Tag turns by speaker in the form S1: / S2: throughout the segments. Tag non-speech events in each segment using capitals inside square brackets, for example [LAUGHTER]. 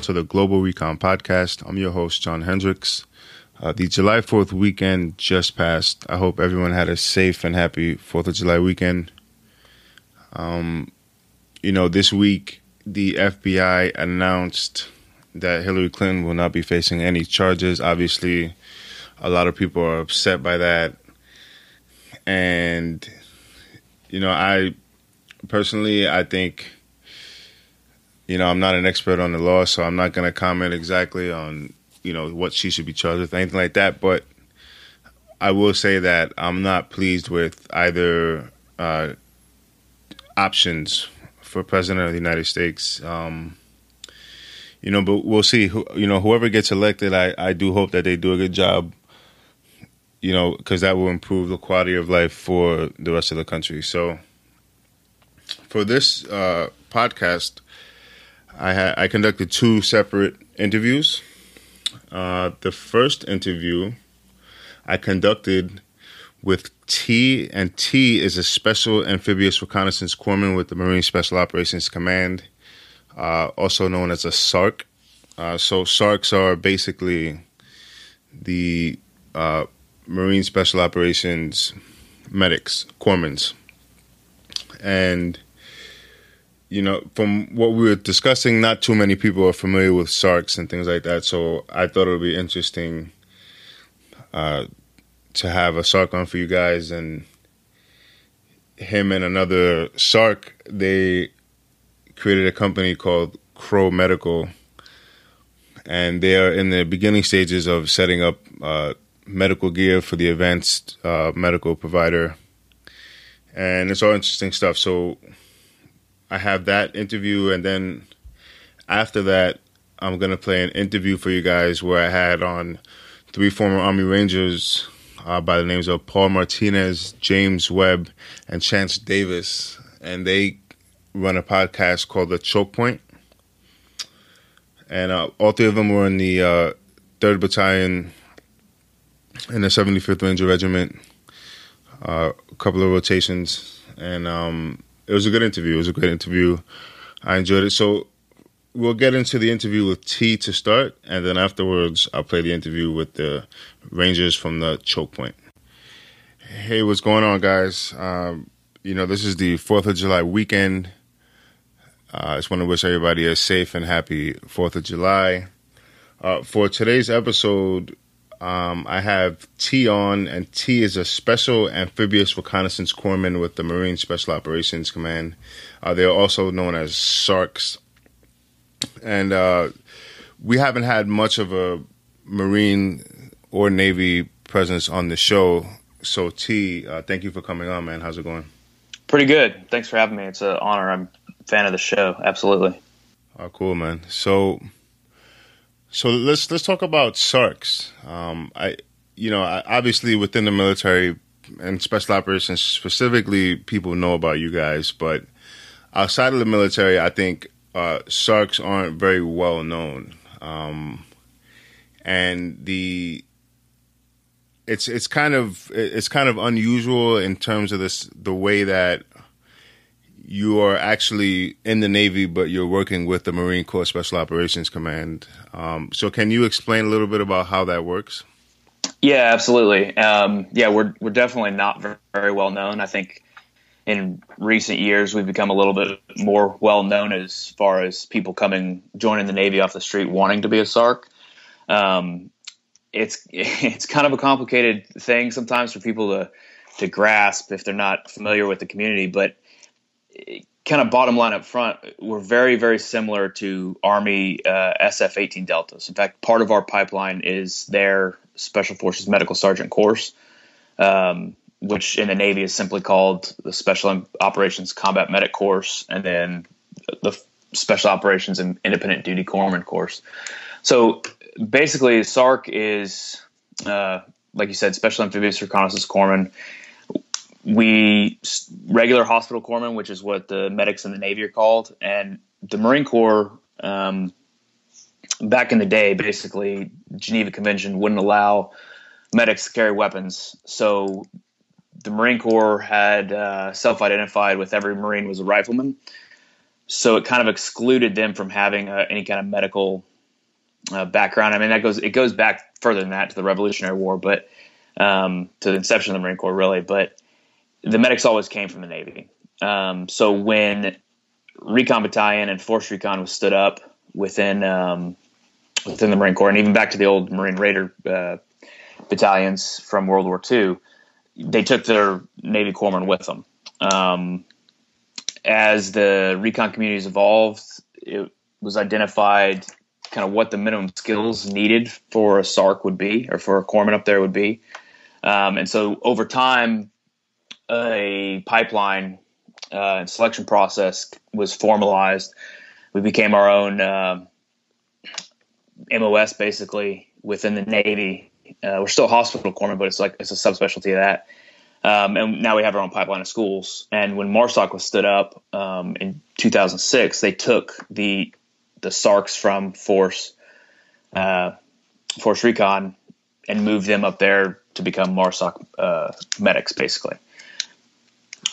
S1: welcome to the Global Recon Podcast. I'm your host, John Hendricks. Uh, the July 4th weekend just passed. I hope everyone had a safe and happy 4th of July weekend. Um, you know, this week, the FBI announced that Hillary Clinton will not be facing any charges. Obviously, a lot of people are upset by that. And, you know, I personally, I think you know, I'm not an expert on the law, so I'm not going to comment exactly on, you know, what she should be charged with, anything like that. But I will say that I'm not pleased with either uh, options for president of the United States. Um, you know, but we'll see. You know, whoever gets elected, I, I do hope that they do a good job. You know, because that will improve the quality of life for the rest of the country. So, for this uh, podcast, I had I conducted two separate interviews. Uh, the first interview I conducted with T, and T is a special amphibious reconnaissance corpsman with the Marine Special Operations Command, uh, also known as a SARC. Uh, so SARCs are basically the uh, Marine Special Operations medics, corpsmen, and you know, from what we were discussing, not too many people are familiar with SARCs and things like that. So I thought it would be interesting uh, to have a SARC on for you guys. And him and another SARC, they created a company called Cro Medical. And they are in the beginning stages of setting up uh, medical gear for the advanced uh, medical provider. And it's all interesting stuff. So I have that interview, and then after that, I'm gonna play an interview for you guys where I had on three former Army Rangers uh, by the names of Paul Martinez, James Webb, and Chance Davis, and they run a podcast called The Choke Point. And uh, all three of them were in the uh, Third Battalion in the 75th Ranger Regiment. Uh, a couple of rotations, and um, it was a good interview. It was a great interview. I enjoyed it. So we'll get into the interview with T to start, and then afterwards I'll play the interview with the Rangers from the choke point. Hey, what's going on, guys? Um, you know, this is the Fourth of July weekend. Uh, I just want to wish everybody a safe and happy Fourth of July. Uh, for today's episode, um, I have T on, and T is a special amphibious reconnaissance corpsman with the Marine Special Operations Command. Uh, they're also known as SARCs. And uh, we haven't had much of a Marine or Navy presence on the show. So, T, uh, thank you for coming on, man. How's it going?
S2: Pretty good. Thanks for having me. It's an honor. I'm a fan of the show. Absolutely.
S1: Oh, cool, man. So, so let's let's talk about SARCs. Um, I, you know, I, obviously within the military and special operations specifically, people know about you guys, but outside of the military, I think uh, SARCs aren't very well known, um, and the it's it's kind of it's kind of unusual in terms of this the way that you are actually in the Navy, but you're working with the Marine Corps Special Operations Command. Um, so, can you explain a little bit about how that works?
S2: Yeah, absolutely. Um, yeah, we're we're definitely not very, well known. I think in recent years we've become a little bit more well known as far as people coming joining the Navy off the street wanting to be a SARC. Um, it's [LAUGHS] it's kind of a complicated thing sometimes for people to to grasp if they're not familiar with the community, but kind of bottom line up front, we're very, very similar to Army uh, SF 18 Deltas. In fact, part of our pipeline is their Special Forces Medical Sergeant course, um, which in the Navy is simply called the Special Operations Combat Medic course, and then the Special Operations and Independent Duty Corpsman course. So basically, SARC is, uh, like you said, Special Amphibious Reconnaissance Corpsman we regular hospital corpsmen, which is what the medics in the Navy are called, and the Marine Corps. Um, back in the day, basically, Geneva Convention wouldn't allow medics to carry weapons, so the Marine Corps had uh, self-identified with every Marine was a rifleman. so it kind of excluded them from having uh, any kind of medical uh, background. I mean, that goes it goes back further than that to the Revolutionary War, but um, to the inception of the Marine Corps, really. But the medics always came from the Navy. Um, so when Recon Battalion and Force Recon was stood up within um, within the Marine Corps, and even back to the old Marine Raider uh, battalions from World War II, they took their Navy corpsmen with them. Um, as the recon communities evolved, it was identified kind of what the minimum skills needed for a SARC would be, or for a corpsman up there would be. Um, and so over time, a pipeline uh, selection process was formalized. We became our own uh, MOS basically within the Navy. Uh, we're still hospital corpsmen, but it's like it's a subspecialty of that. Um, and now we have our own pipeline of schools. And when MARSOC was stood up um, in 2006, they took the the SARCs from Force uh, Force Recon and moved them up there to become MARSOC uh, medics, basically.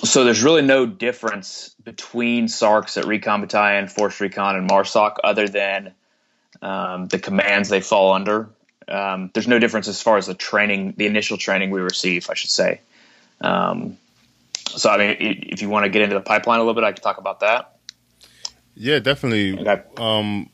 S2: So there's really no difference between SARCs at Recon Battalion, Force Recon, and MARSOC other than um, the commands they fall under. Um, there's no difference as far as the training, the initial training we receive, I should say. Um, so, I mean, if you want to get into the pipeline a little bit, I can talk about that.
S1: Yeah, definitely. Okay. Um,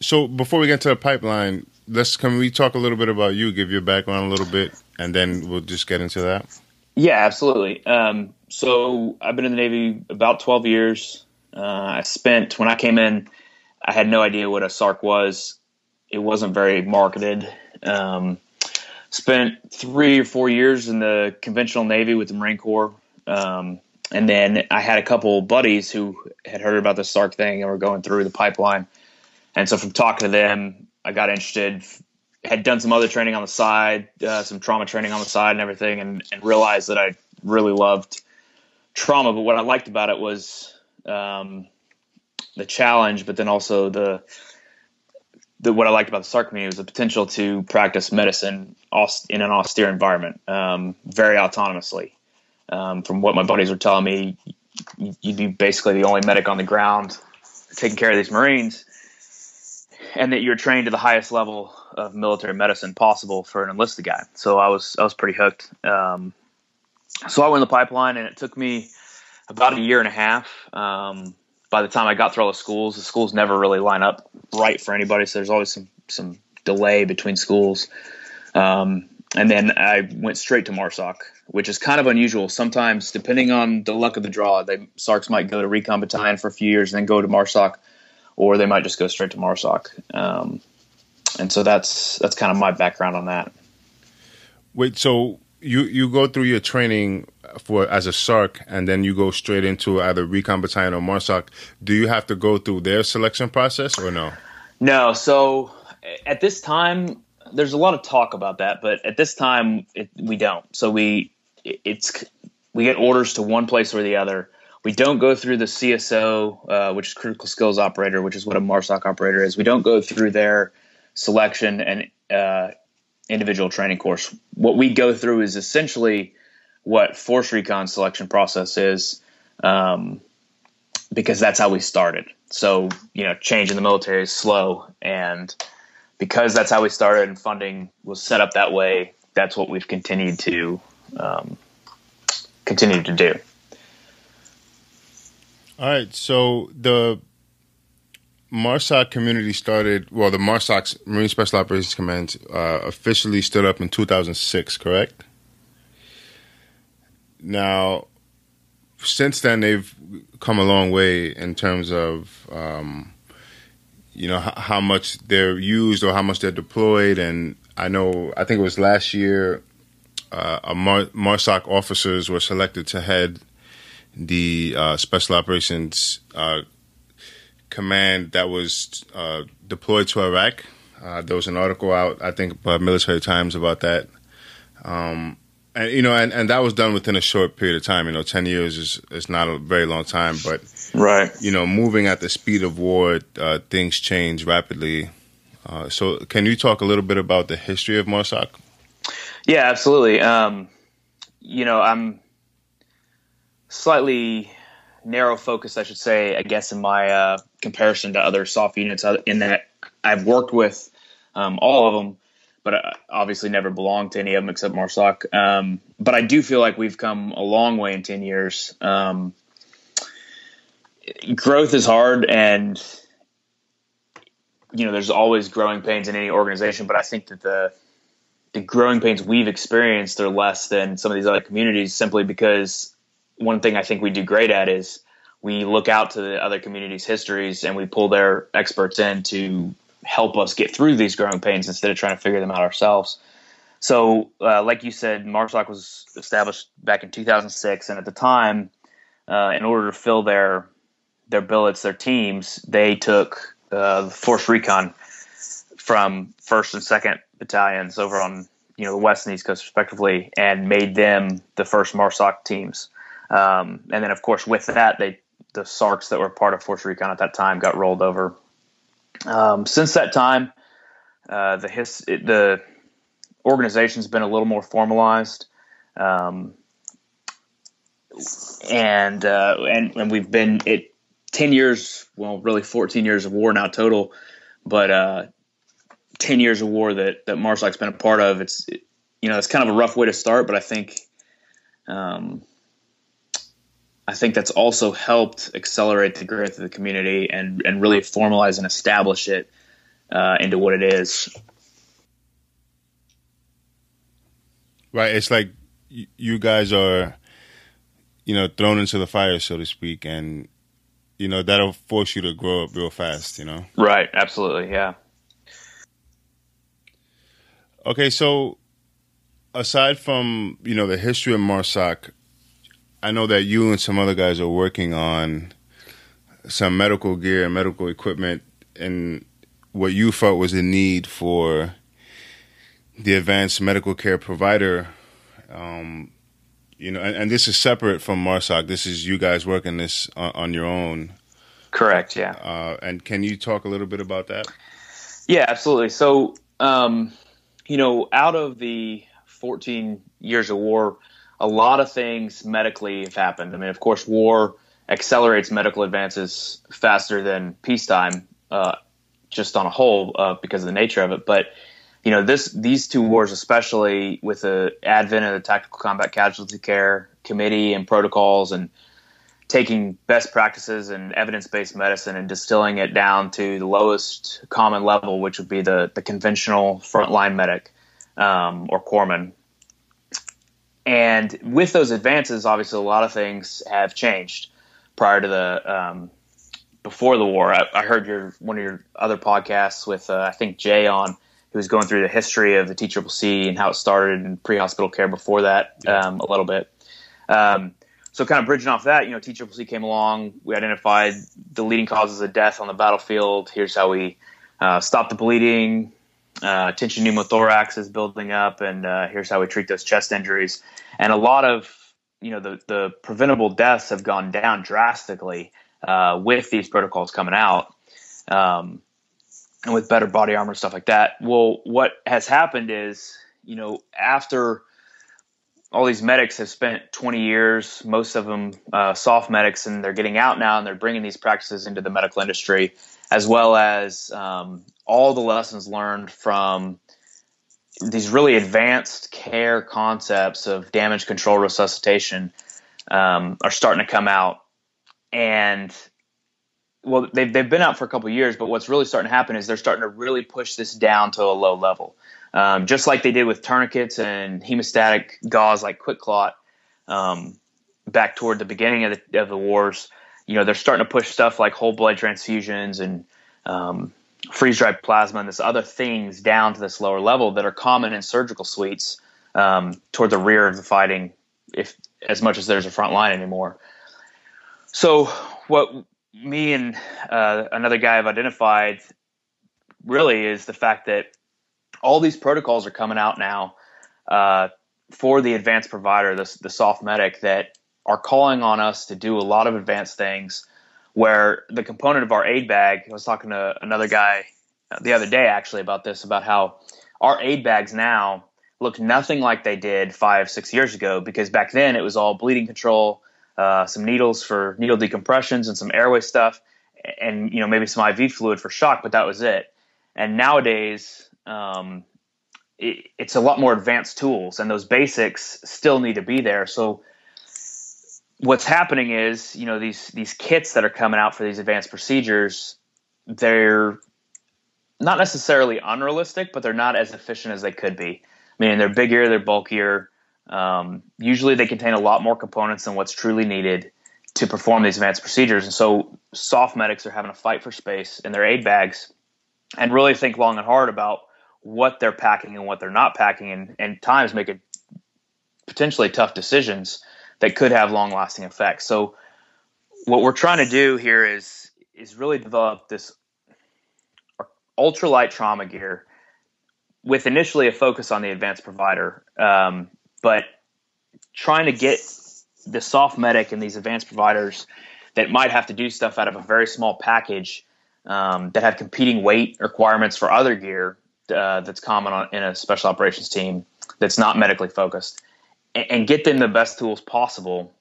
S1: so, before we get into the pipeline, let's can we talk a little bit about you? Give your background a little bit, and then we'll just get into that.
S2: Yeah, absolutely. Um, so, I've been in the Navy about twelve years. Uh, I spent when I came in, I had no idea what a SARC was. It wasn't very marketed. Um, spent three or four years in the conventional Navy with the Marine Corps. Um, and then I had a couple buddies who had heard about the SARC thing and were going through the pipeline. And so from talking to them, I got interested, had done some other training on the side, uh, some trauma training on the side and everything, and, and, realized that I really loved trauma. But what I liked about it was um, the challenge, but then also the the, what I liked about the SARC community was the potential to practice medicine in an austere environment, um, very autonomously. Um, from what my buddies were telling me, you'd be basically the only medic on the ground taking care of these Marines, and that you're trained to the highest level of military medicine possible for an enlisted guy. So I was I was pretty hooked. Um, so I went in the pipeline, and it took me about a year and a half. Um, by the time I got through all the schools, the schools never really line up right for anybody. So there's always some some delay between schools. Um, and then I went straight to MARSOC, which is kind of unusual. Sometimes, depending on the luck of the draw, they SARCs might go to Recon Battalion for a few years and then go to MARSOC, or they might just go straight to MARSOC. Um, and so that's that's kind of my background on that.
S1: Wait, so you you go through your training for as a SARC, and then you go straight into either Recon Battalion or MARSOC. Do you have to go through their selection process or no?
S2: No. So at this time, there's a lot of talk about that, but at this time, it, we don't. So we it's we get orders to one place or the other. We don't go through the CSO, uh, which is critical skills operator, which is what a MARSOC operator is. We don't go through their selection and uh, individual training course. What we go through is essentially what Force Recon selection process is, um, because that's how we started. So you know, change in the military is slow, and because that's how we started, and funding was set up that way. That's what we've continued to um, continue to do.
S1: All right, so the MARSOC community started, well, the MARSOC Marine Special Operations Command uh, officially stood up in 2006, correct? Now, since then, they've come a long way in terms of, um, you know, h- how much they're used or how much they're deployed. And I know, I think it was last year, uh, a Mar- MARSOC officers were selected to head the uh, Special Operations uh, command that was uh, deployed to Iraq. Uh, there was an article out, I think, by Military Times about that. Um, and you know, and, and that was done within a short period of time. You know, ten years is is not a very long time, but
S2: right.
S1: You know, moving at the speed of war, uh, things change rapidly. Uh, so, can you talk a little bit about the history of MARSOC?
S2: Yeah, absolutely. Um, you know, I'm slightly narrow focus, I should say, I guess, in my uh, comparison to other SOF units, uh, in that I've worked with um, all of them, but I obviously never belonged to any of them except MARSOC. Um, but I do feel like we've come a long way in 10 years. Um, growth is hard, and you know, there's always growing pains in any organization, but I think that the the growing pains we've experienced are less than some of these other communities simply because one thing I think we do great at is we look out to the other communities' histories and we pull their experts in to help us get through these growing pains instead of trying to figure them out ourselves. So, uh, like you said, MARSOC was established back in 2006, and at the time, uh, in order to fill their their billets, their teams, they took uh, Force Recon from first and second battalions over on you know the west and east coast respectively, and made them the first MARSOC teams. Um, and then, of course, with that, they the SARCs that were part of Force Recon at that time got rolled over. Um, since that time, uh, the his, the organization's been a little more formalized, um, and, uh, and and we've been it ten years, well, really fourteen years of war now total, but uh, ten years of war that that MARSOC's been a part of. It's you know it's kind of a rough way to start, but I think. Um, I think that's also helped accelerate the growth of the community and, and really formalize and establish it uh, into what it is.
S1: Right. It's like you guys are, you know, thrown into the fire, so to speak, and you know that'll force you to grow up real fast. You know.
S2: Right. Absolutely. Yeah.
S1: Okay, so aside from you know the history of MARSOC, I know that you and some other guys are working on some medical gear and medical equipment and what you felt was a need for the advanced medical care provider. Um, you know, and, and, this is separate from MARSOC. This is you guys working this on, on your own.
S2: Correct. Yeah.
S1: Uh, and can you talk a little bit about that?
S2: Yeah, absolutely. So, um, you know, out of the 14 years of war, a lot of things medically have happened. I mean, of course, war accelerates medical advances faster than peacetime, uh, just on a whole, uh, because of the nature of it. But you know, this these two wars, especially with the advent of the Tactical Combat Casualty Care Committee and protocols, and taking best practices and evidence-based medicine and distilling it down to the lowest common level, which would be the the conventional frontline medic um, or corpsman and with those advances, obviously, a lot of things have changed prior to the um, before the war. I, I, heard your one of your other podcasts with uh, I think Jay on who was going through the history of the TCCC and how it started in pre-hospital care before that um, a little bit. Um, so kind of bridging off that, you know, TCCC came along. We identified the leading causes of death on the battlefield. Here's how we uh, stop the bleeding, uh, tension pneumothorax is building up, and uh, here's how we treat those chest injuries. And a lot of you know the the preventable deaths have gone down drastically uh, with these protocols coming out, um, and with better body armor stuff like that. Well, what has happened is you know after all these medics have spent 20 years, most of them uh, SOF medics, and they're getting out now and they're bringing these practices into the medical industry, as well as um, all the lessons learned from these really advanced care concepts of damage control resuscitation um, are starting to come out. And well, they've, they've been out for a couple years, but what's really starting to happen is they're starting to really push this down to a low level. Um, just like they did with tourniquets and hemostatic gauze like QuikClot um, back toward the beginning of the, of the wars. You know, they're starting to push stuff like whole blood transfusions and um, freeze dried plasma and this other things down to this lower level that are common in surgical suites um, toward the rear of the fighting, if as much as there's a front line anymore. So what me and uh, another guy have identified really is the fact that all these protocols are coming out now uh, for the advanced provider, the, the SOF medic, that are calling on us to do a lot of advanced things where the component of our aid bag, I was talking to another guy the other day actually about this, about how our aid bags now look nothing like they did five, six years ago because back then it was all bleeding control, uh, some needles for needle decompressions, and some airway stuff, and you know maybe some IV fluid for shock, but that was it. And nowadays, um, it, it's a lot more advanced tools, and those basics still need to be there. So what's happening is, you know, these these kits that are coming out for these advanced procedures, they're not necessarily unrealistic, but they're not as efficient as they could be. I mean, they're bigger, they're bulkier. Um, usually, they contain a lot more components than what's truly needed to perform these advanced procedures. And so, SOF medics are having a fight for space in their aid bags, and really think long and hard about what they're packing and what they're not packing, and, and times make it potentially tough decisions that could have long lasting effects. So, what we're trying to do here is is really develop this ultralight trauma gear with initially a focus on the advanced provider, um, but trying to get the SOF medic and these advanced providers that might have to do stuff out of a very small package um, that have competing weight requirements for other gear uh, that's common on, in a special operations team that's not medically focused and, and get them the best tools possible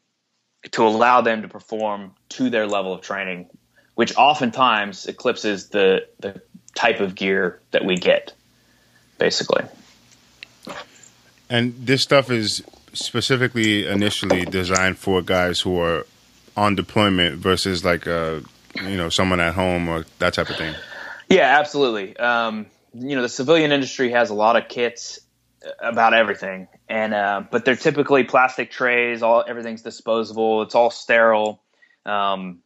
S2: to allow them to perform to their level of training, which oftentimes eclipses the, the type of gear that we get, basically.
S1: And this stuff is specifically initially designed for guys who are on deployment versus like a uh, you know someone at home or that type of thing.
S2: Yeah, absolutely. Um, you know, the civilian industry has a lot of kits about everything, and uh, but they're typically plastic trays. All everything's disposable. It's all sterile. Um,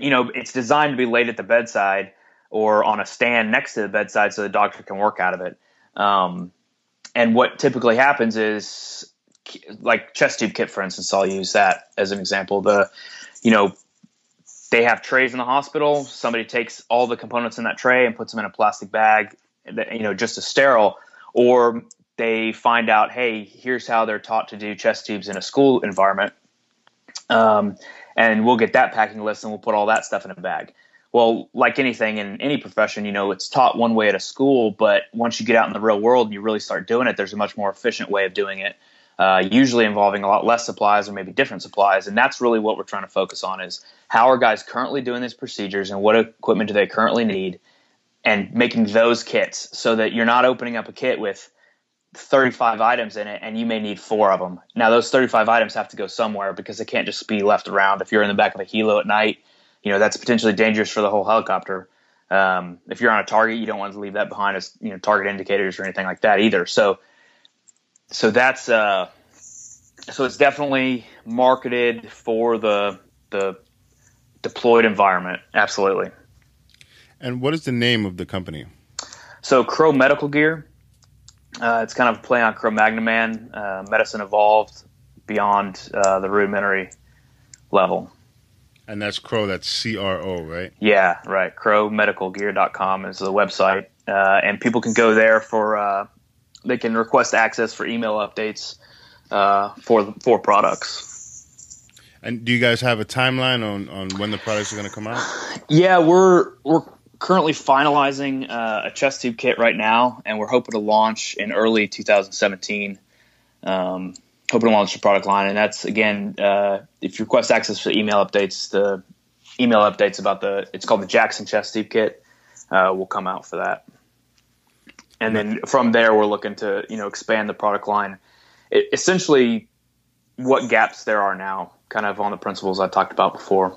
S2: you know, it's designed to be laid at the bedside or on a stand next to the bedside so the doctor can work out of it. Um, and what typically happens is, like chest tube kit, for instance, I'll use that as an example. The, you know, they have trays in the hospital. Somebody takes all the components in that tray and puts them in a plastic bag, you know, just as sterile. Or they find out, hey, here's how they're taught to do chest tubes in a school environment. Um, and we'll get that packing list and we'll put all that stuff in a bag. Well, like anything in any profession, you know, it's taught one way at a school, but once you get out in the real world and you really start doing it, there's a much more efficient way of doing it. Uh, usually involving a lot less supplies or maybe different supplies. And that's really what we're trying to focus on is how are guys currently doing these procedures and what equipment do they currently need and making those kits so that you're not opening up a kit with 35 items in it and you may need four of them. Now those 35 items have to go somewhere because they can't just be left around. If you're in the back of a helo at night you know that's potentially dangerous for the whole helicopter. Um, if you're on a target, you don't want to leave that behind as you know target indicators or anything like that either. So, so that's uh, so it's definitely marketed for the the deployed environment. Absolutely.
S1: And what is the name of the company?
S2: So Cro Medical Gear. Uh, it's kind of a play on Cro Magnon Man. Uh, medicine evolved beyond uh, the rudimentary level.
S1: And that's Cro, that's C R O, right?
S2: Yeah, right. CroMedicalGear.com is the website. Uh, and people can go there for, uh, they can request access for email updates uh, for for products.
S1: And do you guys have a timeline on, on when the products are going to come out?
S2: Yeah, we're we're currently finalizing uh, a chest tube kit right now, and we're hoping to launch in early 2017. Um, hoping to launch the product line. And that's again, uh, if you request access for email updates, the email updates about the it's called the Jackson chest tube kit uh, will come out for that. And then from there, we're looking to you know expand the product line. It, essentially, what gaps there are now, kind of on the principles I talked about before.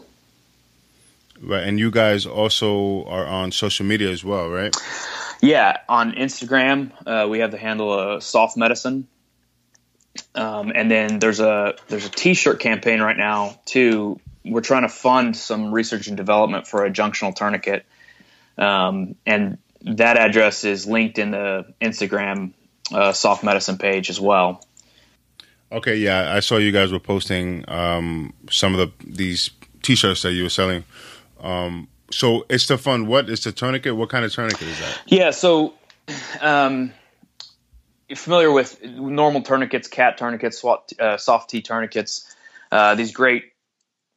S1: Right, and you guys also are on social media as well, right?
S2: Yeah, on Instagram, uh, we have the handle uh, Soft Medicine, um, and then there's a there's a T-shirt campaign right now too. We're trying to fund some research and development for a junctional tourniquet, um, and that address is linked in the Instagram uh, soft medicine page as well.
S1: Okay, yeah, I saw you guys were posting um, some of the these T-shirts that you were selling. Um, so it's to fund what? It's the tourniquet. What kind of tourniquet is that?
S2: Yeah, so um, you're familiar with normal tourniquets, cat tourniquets, uh, soft T tourniquets, uh, these great,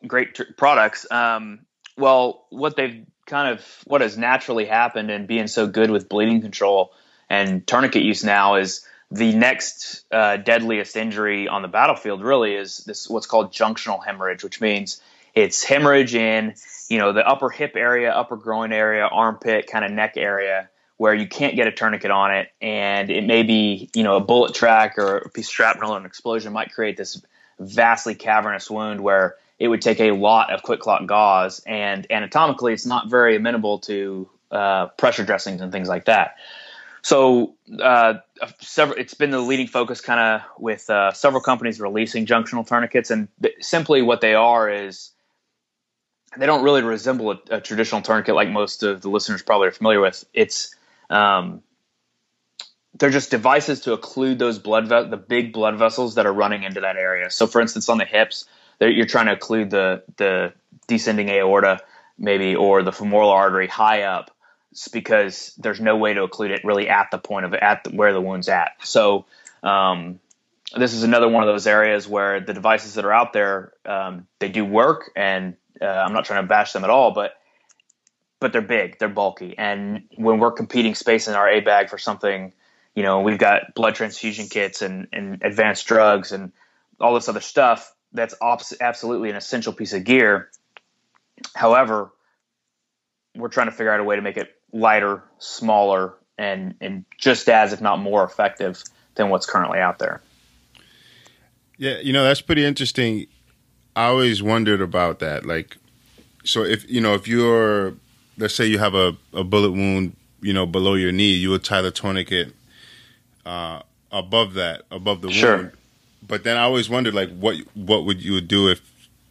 S2: great t- products. Um, well, what they've kind of what has naturally happened and being so good with bleeding control and tourniquet use now is the next uh, deadliest injury on the battlefield really is this what's called junctional hemorrhage, which means it's hemorrhage in you know the upper hip area, upper groin area, armpit, kind of neck area where you can't get a tourniquet on it, and it may be you know a bullet track or a piece of shrapnel or an explosion might create this vastly cavernous wound where it would take a lot of QuikClot gauze, and anatomically, it's not very amenable to uh, pressure dressings and things like that. So, uh, several, it's been the leading focus kind of with uh, several companies releasing junctional tourniquets, and th- simply what they are is they don't really resemble a, a, traditional tourniquet like most of the listeners probably are familiar with. It's um, they're just devices to occlude those blood ve- the big blood vessels that are running into that area. So, for instance, on the hips, you're trying to occlude the the descending aorta, maybe, or the femoral artery high up, because there's no way to occlude it really at the point of at the, where the wound's at. So, um, this is another one of those areas where the devices that are out there um, they do work, and uh, I'm not trying to bash them at all, but but they're big, they're bulky, and when we're competing space in our aid bag for something you know, we've got blood transfusion kits and, and advanced drugs and all this other stuff. That's absolutely an essential piece of gear. However, we're trying to figure out a way to make it lighter, smaller, and and just as, if not more, effective than what's currently out there.
S1: Yeah, you know that's pretty interesting. I always wondered about that. Like, so if you know if you're, let's say you have a, a bullet wound, you know, below your knee, you would tie the tourniquet uh, above that, above the sure. wound. But then I always wondered, like, what what would you do if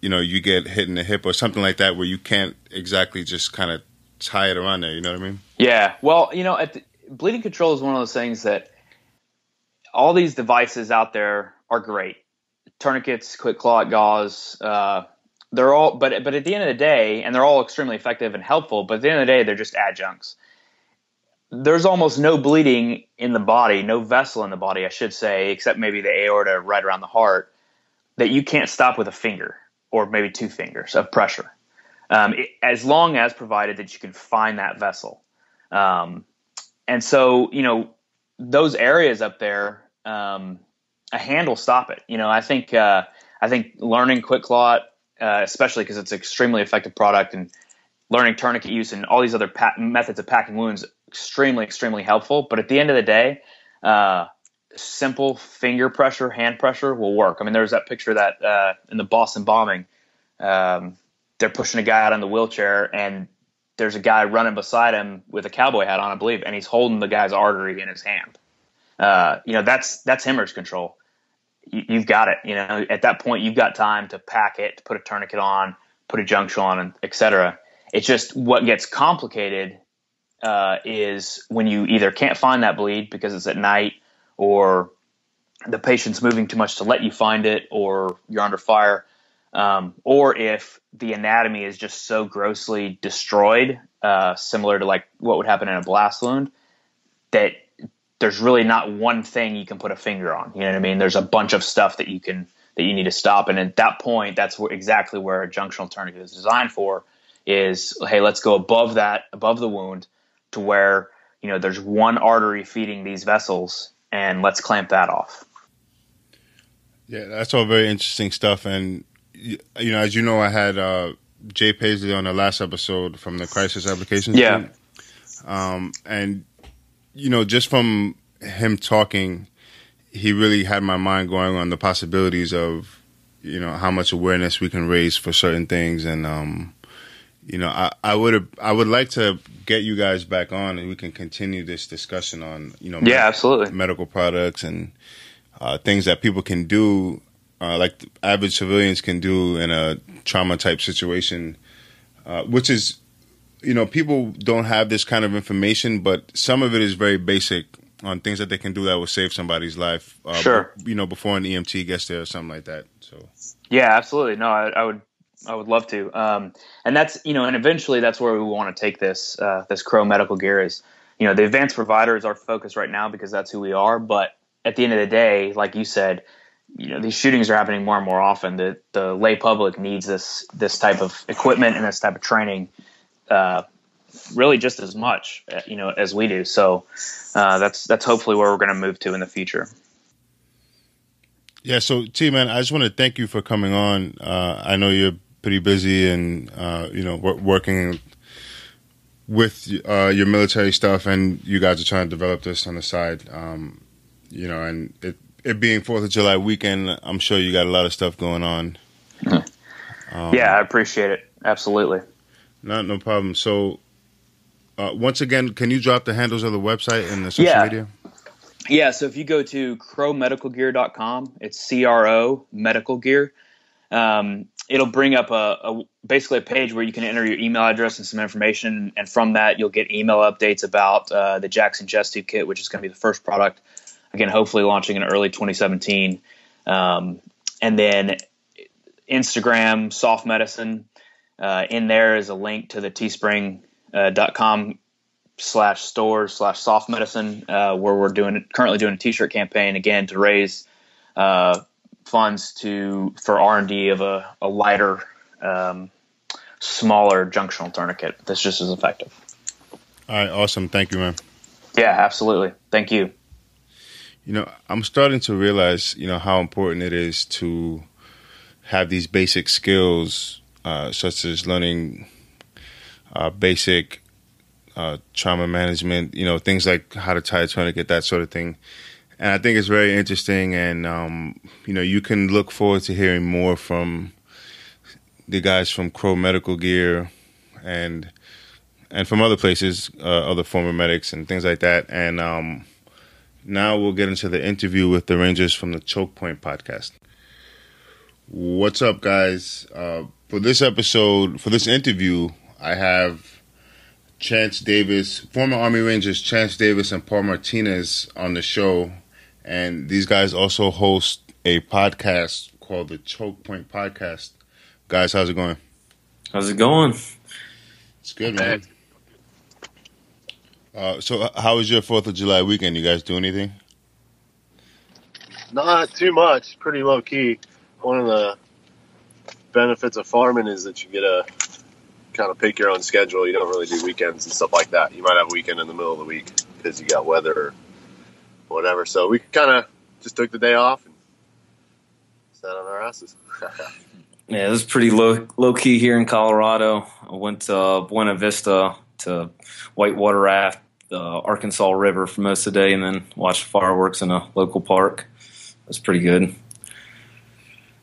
S1: you know you get hit in the hip or something like that, where you can't exactly just kind of tie it around there. You know what I mean?
S2: Yeah. Well, you know, the, bleeding control is one of those things that all these devices out there are great. Tourniquets, QuikClot gauze, uh, they're all, but but at the end of the day, and they're all extremely effective and helpful. But at the end of the day, they're just adjuncts there's almost no bleeding in the body, no vessel in the body, I should say, except maybe the aorta right around the heart, that you can't stop with a finger or maybe two fingers of pressure, um, it, as long as provided that you can find that vessel. Um, and so, you know, those areas up there, um, a hand will stop it. You know, I think uh, I think learning QuikClot, uh, especially because it's an extremely effective product, and learning tourniquet use and all these other pa- methods of packing wounds extremely, extremely helpful. But at the end of the day, uh, simple finger pressure, hand pressure will work. I mean, there's that picture that uh, in the Boston bombing, um, they're pushing a guy out on the wheelchair, and there's a guy running beside him with a cowboy hat on, I believe, and he's holding the guy's artery in his hand. Uh, you know, that's that's hemorrhage control. You, have got it. You know, at that point, you've got time to pack it, to put a tourniquet on, put a junction on, and etc. It's just what gets complicated uh, is when you either can't find that bleed because it's at night or the patient's moving too much to let you find it or you're under fire um, or if the anatomy is just so grossly destroyed uh, similar to like what would happen in a blast wound that there's really not one thing you can put a finger on you know what i mean there's a bunch of stuff that you can that you need to stop and at that point that's where, exactly where a junctional tourniquet is designed for is hey let's go above that above the wound to where you know there's one artery feeding these vessels, and let's clamp that off.
S1: Yeah, that's all very interesting stuff. And you know, as you know, I had uh, Jay Paisley on the last episode from the Crisis Applications.
S2: Yeah. Team.
S1: Um, and you know, just from him talking, he really had my mind going on the possibilities of you know how much awareness we can raise for certain things. And um, you know, I, I would I would like to get you guys back on and we can continue this discussion on you know
S2: yeah med- absolutely.
S1: medical products and uh, things that people can do uh, like average civilians can do in a trauma type situation, uh, which is you know people don't have this kind of information, but some of it is very basic on things that they can do that will save somebody's life.
S2: Uh, sure,
S1: you know before an EMT gets there or something like that. So
S2: yeah, absolutely. No, I, I would I would love to. Um, and that's you know, and eventually that's where we want to take this uh, this Cro Medical Gear is. You know, the advanced provider is our focus right now because that's who we are. But at the end of the day, like you said, you know, these shootings are happening more and more often. The the lay public needs this this type of equipment and this type of training uh, really just as much, uh, you know, as we do. So uh, that's that's hopefully where we're going to move to in the future.
S1: Yeah. So T man, I just want to thank you for coming on. Uh, I know you're pretty busy and uh, you know working with uh, your military stuff, and you guys are trying to develop this on the side. Um, you know, and it it being Fourth of July weekend, I'm sure you got a lot of stuff going on.
S2: Um, yeah, I appreciate it. Absolutely.
S1: No, no problem. So, uh, once again, can you drop the handles of the website and the social yeah. media?
S2: Yeah, so if you go to cromedicalgear.com, it's C R O medical gear. Um, it'll bring up a, a, basically a page where you can enter your email address and some information, and from that you'll get email updates about uh, the Jackson chest tube kit, which is going to be the first product. Again, hopefully launching in early 2017, um, and then Instagram Soft Medicine. Uh, in there is a link to the teespring.com uh, slash store slash soft medicine uh, where we're doing currently doing a t-shirt campaign again to raise uh, funds to for r&d of a, a lighter um, smaller junctional tourniquet. That's just as effective.
S1: All right. Awesome. Thank you man.
S2: Yeah absolutely. Thank you.
S1: You know i'm starting to realize you know how important it is to have these basic skills uh, such as learning uh, basic uh, trauma management, you know, things like how to tie a tourniquet, that sort of thing. And I think it's very interesting, and um, you know, you can look forward to hearing more from the guys from Cro Medical Gear, and and from other places, uh, other former medics and things like that. And um, now we'll get into the interview with the Rangers from the Choke Point podcast. What's up, guys? Uh, for this episode, for this interview, I have Chance Davis, former Army Rangers Chance Davis and Paul Martinez on the show. And these guys also host a podcast called the Choke Point Podcast. Guys, how's it going?
S3: How's it going?
S1: It's good, man. Uh, so, how was your Fourth of July weekend? You guys do anything?
S4: Not too much. Pretty low key. One of the benefits of farming is that you get a kind of pick your own schedule. You don't really do weekends and stuff like that. You might have a weekend in the middle of the week because you got weather or whatever. So we kind of just took the day off and sat on our asses. [LAUGHS]
S3: yeah, it was pretty low low key here in Colorado. I went to uh, Buena Vista to whitewater raft the Arkansas River for most of the day, and then watched fireworks in a local park. It was pretty good.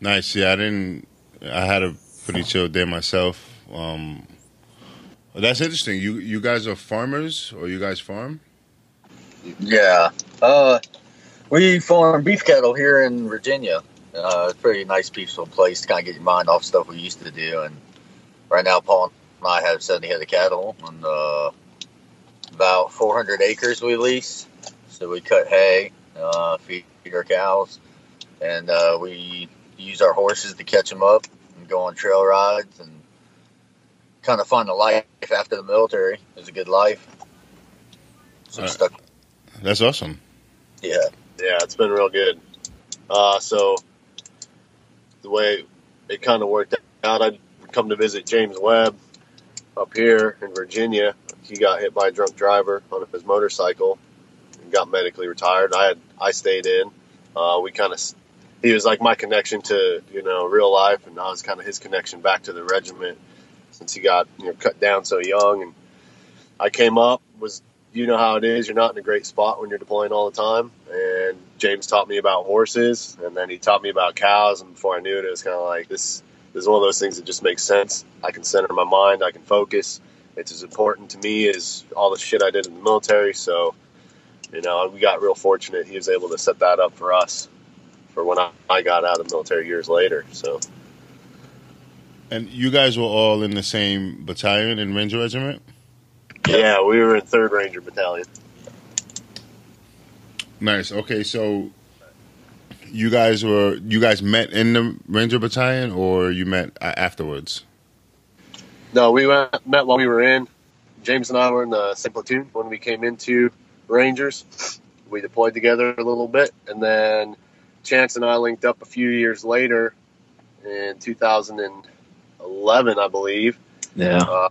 S1: Nice. Yeah, I didn't. I had a pretty chill day myself. Um, that's interesting. You you guys are farmers, or you guys farm?
S5: Yeah, uh, we farm beef cattle here in Virginia. Uh, it's a pretty nice, peaceful place to kind of get your mind off stuff we used to do. And right now, Paul and I have 70 head of cattle and uh, about 400 acres we lease. So we cut hay, uh, feed our cows, and uh, we use our horses to catch them up and go on trail rides and kind of find a life after the military. It was a good life. So right. stuck.
S1: That's awesome.
S5: Yeah.
S4: Yeah, it's been real good. Uh, so the way it kind of worked out, I'd come to visit James Webb up here in Virginia. He got hit by a drunk driver on his motorcycle and got medically retired. I had I stayed in. Uh, we kind of he was like my connection to you know real life, and I was kind of his connection back to the regiment since he got you know cut down so young. And I came up was you know how it is. You're not in a great spot when you're deploying all the time. And James taught me about horses, and then he taught me about cows. And before I knew it, it was kind of like this. This is one of those things that just makes sense. I can center my mind. I can focus. It's as important to me as all the shit I did in the military. So, you know, we got real fortunate. He was able to set that up for us for when I, I got out of the military years later. So
S1: and you guys were all in the same battalion in Ranger Regiment?
S4: Yeah, we were in Third Ranger Battalion.
S1: Nice. Okay, so you guys were you guys met in the Ranger Battalion, or you met afterwards?
S4: No, we went, met while we were in. James and I were in the same platoon when we came into Rangers. We deployed together a little bit, and then Chance and I linked up a few years later in 2011, I believe.
S3: Yeah. Uh,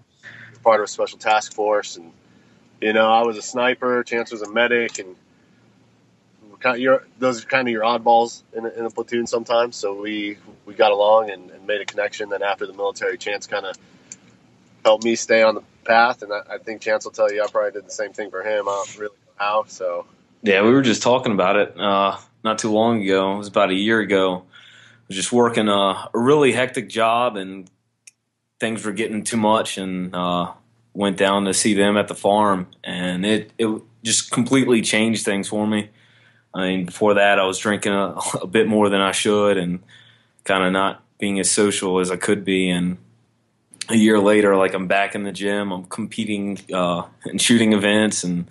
S4: part of a special task force, and you know, I was a sniper. Chance was a medic, and kind of, those are kind of your oddballs in a, in a, platoon sometimes. So we we got along and, and, made a connection. Then after the military, Chance kind of helped me stay on the path, and I, I, think Chance will tell you I probably did the same thing for him. I don't really know how. So
S3: yeah, we were just talking about it uh, not too long ago. It was about a year ago. I was just working a, a really hectic job, and things were getting too much, and uh, went down to see them at the farm, and it it just completely changed things for me. I mean, before that, I was drinking a, [LAUGHS] a bit more than I should, and kind of not being as social as I could be. And a year later, like I'm back in the gym, I'm competing uh, shooting events, and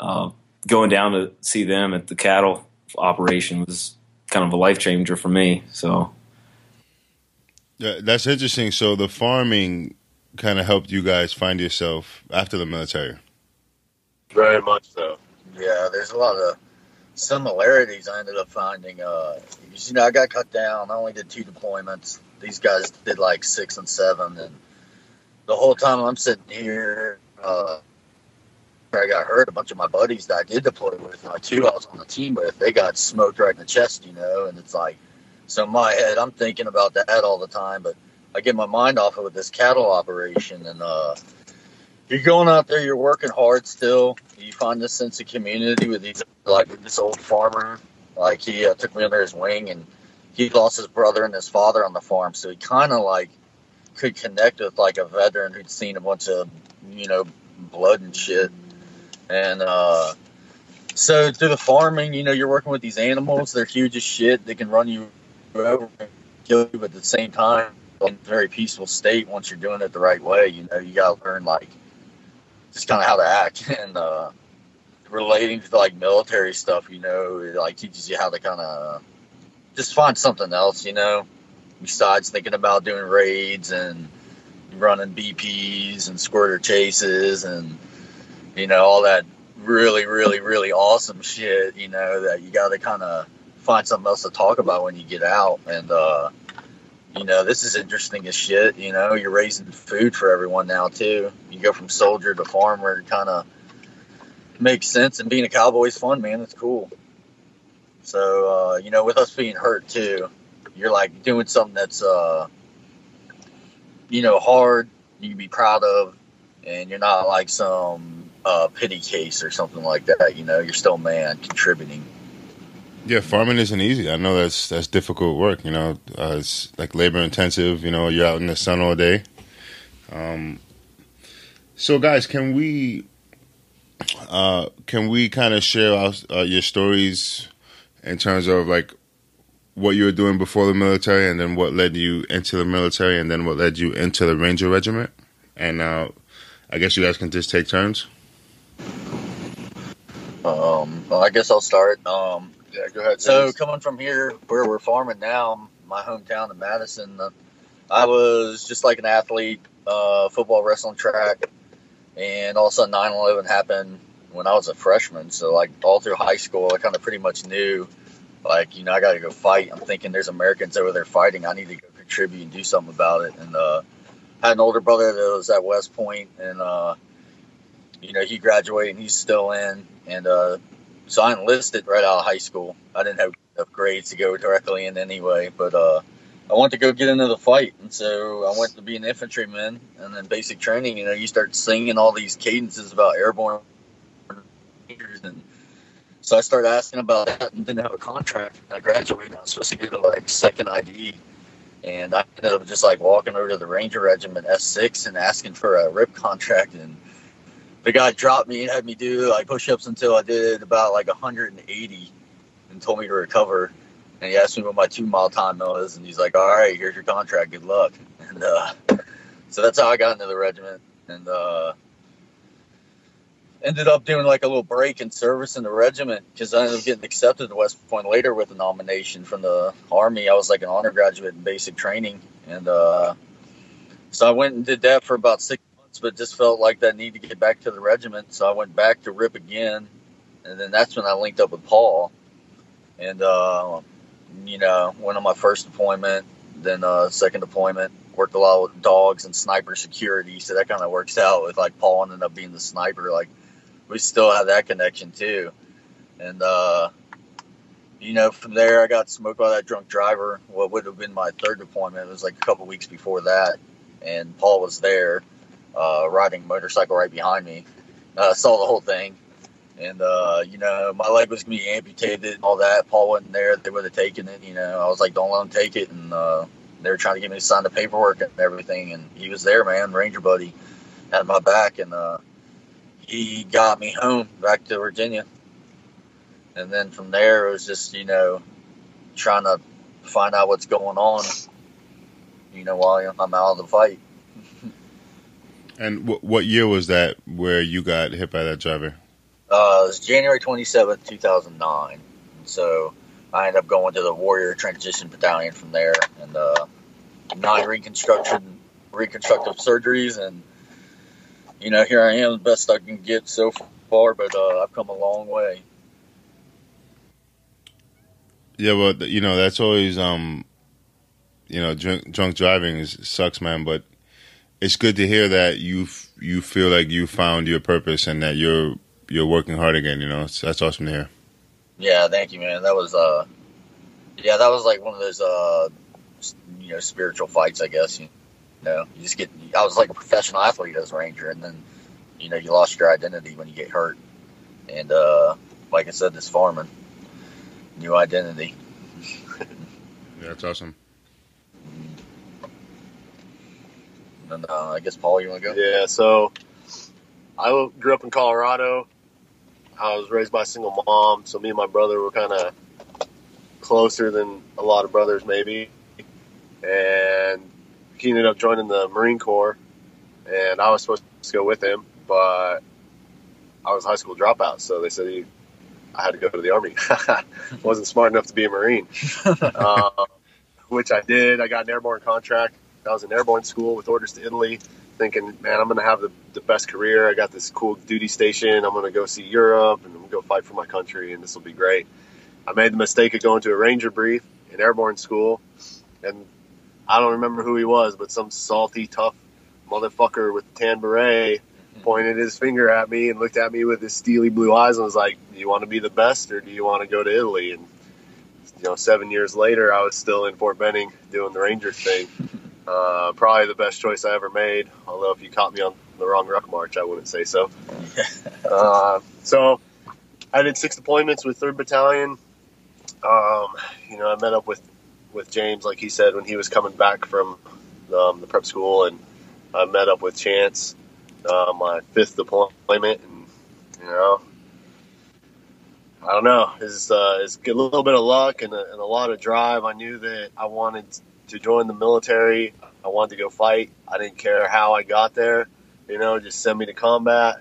S3: uh, going down to see them at the cattle operation was kind of a life changer for me. So.
S1: Yeah, that's interesting. So the farming kind of helped you guys find yourself after the military.
S4: Very much so.
S5: Yeah, there's a lot of similarities I ended up finding. Uh, you know, I got cut down. I only did two deployments. These guys did like six and seven, and the whole time I'm sitting here, uh, I got hurt. A bunch of my buddies that I did deploy with, my two I was on the team with, they got smoked right in the chest, you know. And it's like, so in my head, I'm thinking about that all the time, but I get my mind off of it with this cattle operation, and uh, you're going out there, you're working hard still. You find this sense of community with these, like this old farmer. Like he uh, took me under his wing, and he lost his brother and his father on the farm, so he kind of like could connect with like a veteran who'd seen a bunch of you know blood and shit. And uh, so through the farming, you know, you're working with these animals. They're huge as shit. They can run you over, kill you, but at the same time, in a very peaceful state once you're doing it the right way. You know, you got to learn like just kind of how to act [LAUGHS] and uh, relating to like military stuff. You know, it like teaches you how to kind of just find something else. You know, besides thinking about doing raids and running BPs and squirter chases and you know all that really really really awesome shit. You know that you got to kind of find something else to talk about when you get out and. uh you know, this is interesting as shit. You know, you're raising food for everyone now too. You go from soldier to farmer, kind of makes sense. And being a cowboy is fun, man. It's cool. So, uh, you know, with us being hurt too, you're like doing something that's, uh, you know, hard. You can be proud of, and you're not like some uh, pity case or something like that. You know, you're still a man contributing.
S1: Yeah, farming isn't easy. I know that's that's difficult work. You know, uh, it's like labor intensive. You know, you're out in the sun all day. Um, so, guys, can we uh, can we kind of share our, uh, your stories in terms of like what you were doing before the military, and then what led you into the military, and then what led you into the Ranger Regiment? And uh, I guess you guys can just take turns.
S5: Um, well, I guess I'll start. Um,
S4: yeah, go ahead.
S5: So coming from here, where we're farming now, my hometown of Madison, uh, I was just like an athlete, uh, football, wrestling, track, and all of a sudden 9/11 happened when I was a freshman. So like all through high school, I kind of pretty much knew, like you know, I got to go fight. I'm thinking there's Americans over there fighting. I need to go contribute and do something about it. And uh, I had an older brother that was at West Point, and uh, you know he graduated and he's still in. And uh, so I enlisted right out of high school. I didn't have enough grades to go directly in anyway, but uh, I wanted to go get into the fight, and so I went to be an infantryman. And then basic training, you know, you start singing all these cadences about airborne and so I started asking about that and didn't have a contract. I graduated. I was supposed to get a like second ID, and I ended up just like walking over to the Ranger Regiment S6 and asking for a RIP contract and the guy dropped me and had me do like push-ups until I did about like 180 and told me to recover. And he asked me what my two mile time was, and he's like, "All right, here's your contract. Good luck." And uh, so that's how I got into the regiment, and uh, ended up doing like a little break in service in the regiment because I ended up getting accepted to West Point later with a nomination from the Army. I was like an honor graduate in basic training, and uh, so I went and did that for about six but just felt like that need to get back to the regiment. So I went back to RIP again, and then that's when I linked up with Paul, and uh, you know went on my first deployment. then uh, second deployment worked a lot with dogs and sniper security, so that kind of works out with like Paul ended up being the sniper. Like we still have that connection too, and uh, you know from there I got smoked by that drunk driver. What would have been my third deployment it was like a couple weeks before that, and Paul was there uh, riding motorcycle right behind me. Uh, saw the whole thing. And, uh, you know, my leg was to be amputated and all that. Paul wasn't there. They would have taken it. You know, I was like, don't let them take it. And uh, they were trying to get me to sign the paperwork and everything. And he was there, man, Ranger buddy, had my back. And uh, he got me home back to Virginia. And then from there, it was just, you know, trying to find out what's going on, you know, while I'm out of the fight.
S1: And w- what year was that where you got hit by that driver?
S5: Uh, it was January 27th, 2009. So I ended up going to the Warrior Transition Battalion from there and uh, nine reconstruction, reconstructive surgeries. And, you know, here I am, the best I can get so far, but uh, I've come a long way.
S1: Yeah, well, you know that's always um, you know, drunk, drunk driving is sucks, man. But it's good to hear that you you feel like you found your purpose and that you're you're working hard again. You know, it's, that's awesome to hear.
S5: Yeah, thank you, man. That was, uh, yeah, that was like one of those, uh, you know, spiritual fights, I guess. You know, you just get, I was like a professional athlete as a Ranger, and then, you know, you lost your identity when you get hurt. And, uh, like I said, this farming, new identity. [LAUGHS]
S1: Yeah, that's awesome.
S5: And, uh, I guess, Paul, you want to go?
S4: Yeah, so I grew up in Colorado. I was raised by a single mom, so me and my brother were kind of closer than a lot of brothers, maybe. And he ended up joining the Marine Corps, and I was supposed to go with him, but I was a high school dropout, so they said he, I had to go to the Army. [LAUGHS] Wasn't smart enough to be a Marine, [LAUGHS] uh, which I did. I got an airborne contract. I was in airborne school with orders to Italy thinking, man, I'm going to have the, the best career. I got this cool duty station. I'm going to go see Europe and I'm going to go fight for my country, and this will be great. I made the mistake of going to a ranger brief in airborne school, and I don't remember who he was, but some salty, tough motherfucker with a tan beret mm-hmm. pointed his finger at me and looked at me with his steely blue eyes and was like, "Do you want to be the best, or do you want to go to Italy?" And you know, seven years later, I was still in Fort Benning doing the ranger thing. [LAUGHS] Uh, probably the best choice I ever made. Although if you caught me on the wrong ruck march, I wouldn't say so. [LAUGHS] uh, so I did six deployments with Third Battalion. Um, you know, I met up with with James, like he said, when he was coming back from um, the prep school, and I met up with Chance, uh, my fifth deployment, and you know. I don't know. It's, uh, it's a little bit of luck and a, and a lot of drive. I knew that I wanted to join the military. I wanted to go fight. I didn't care how I got there. You know, just send me to combat.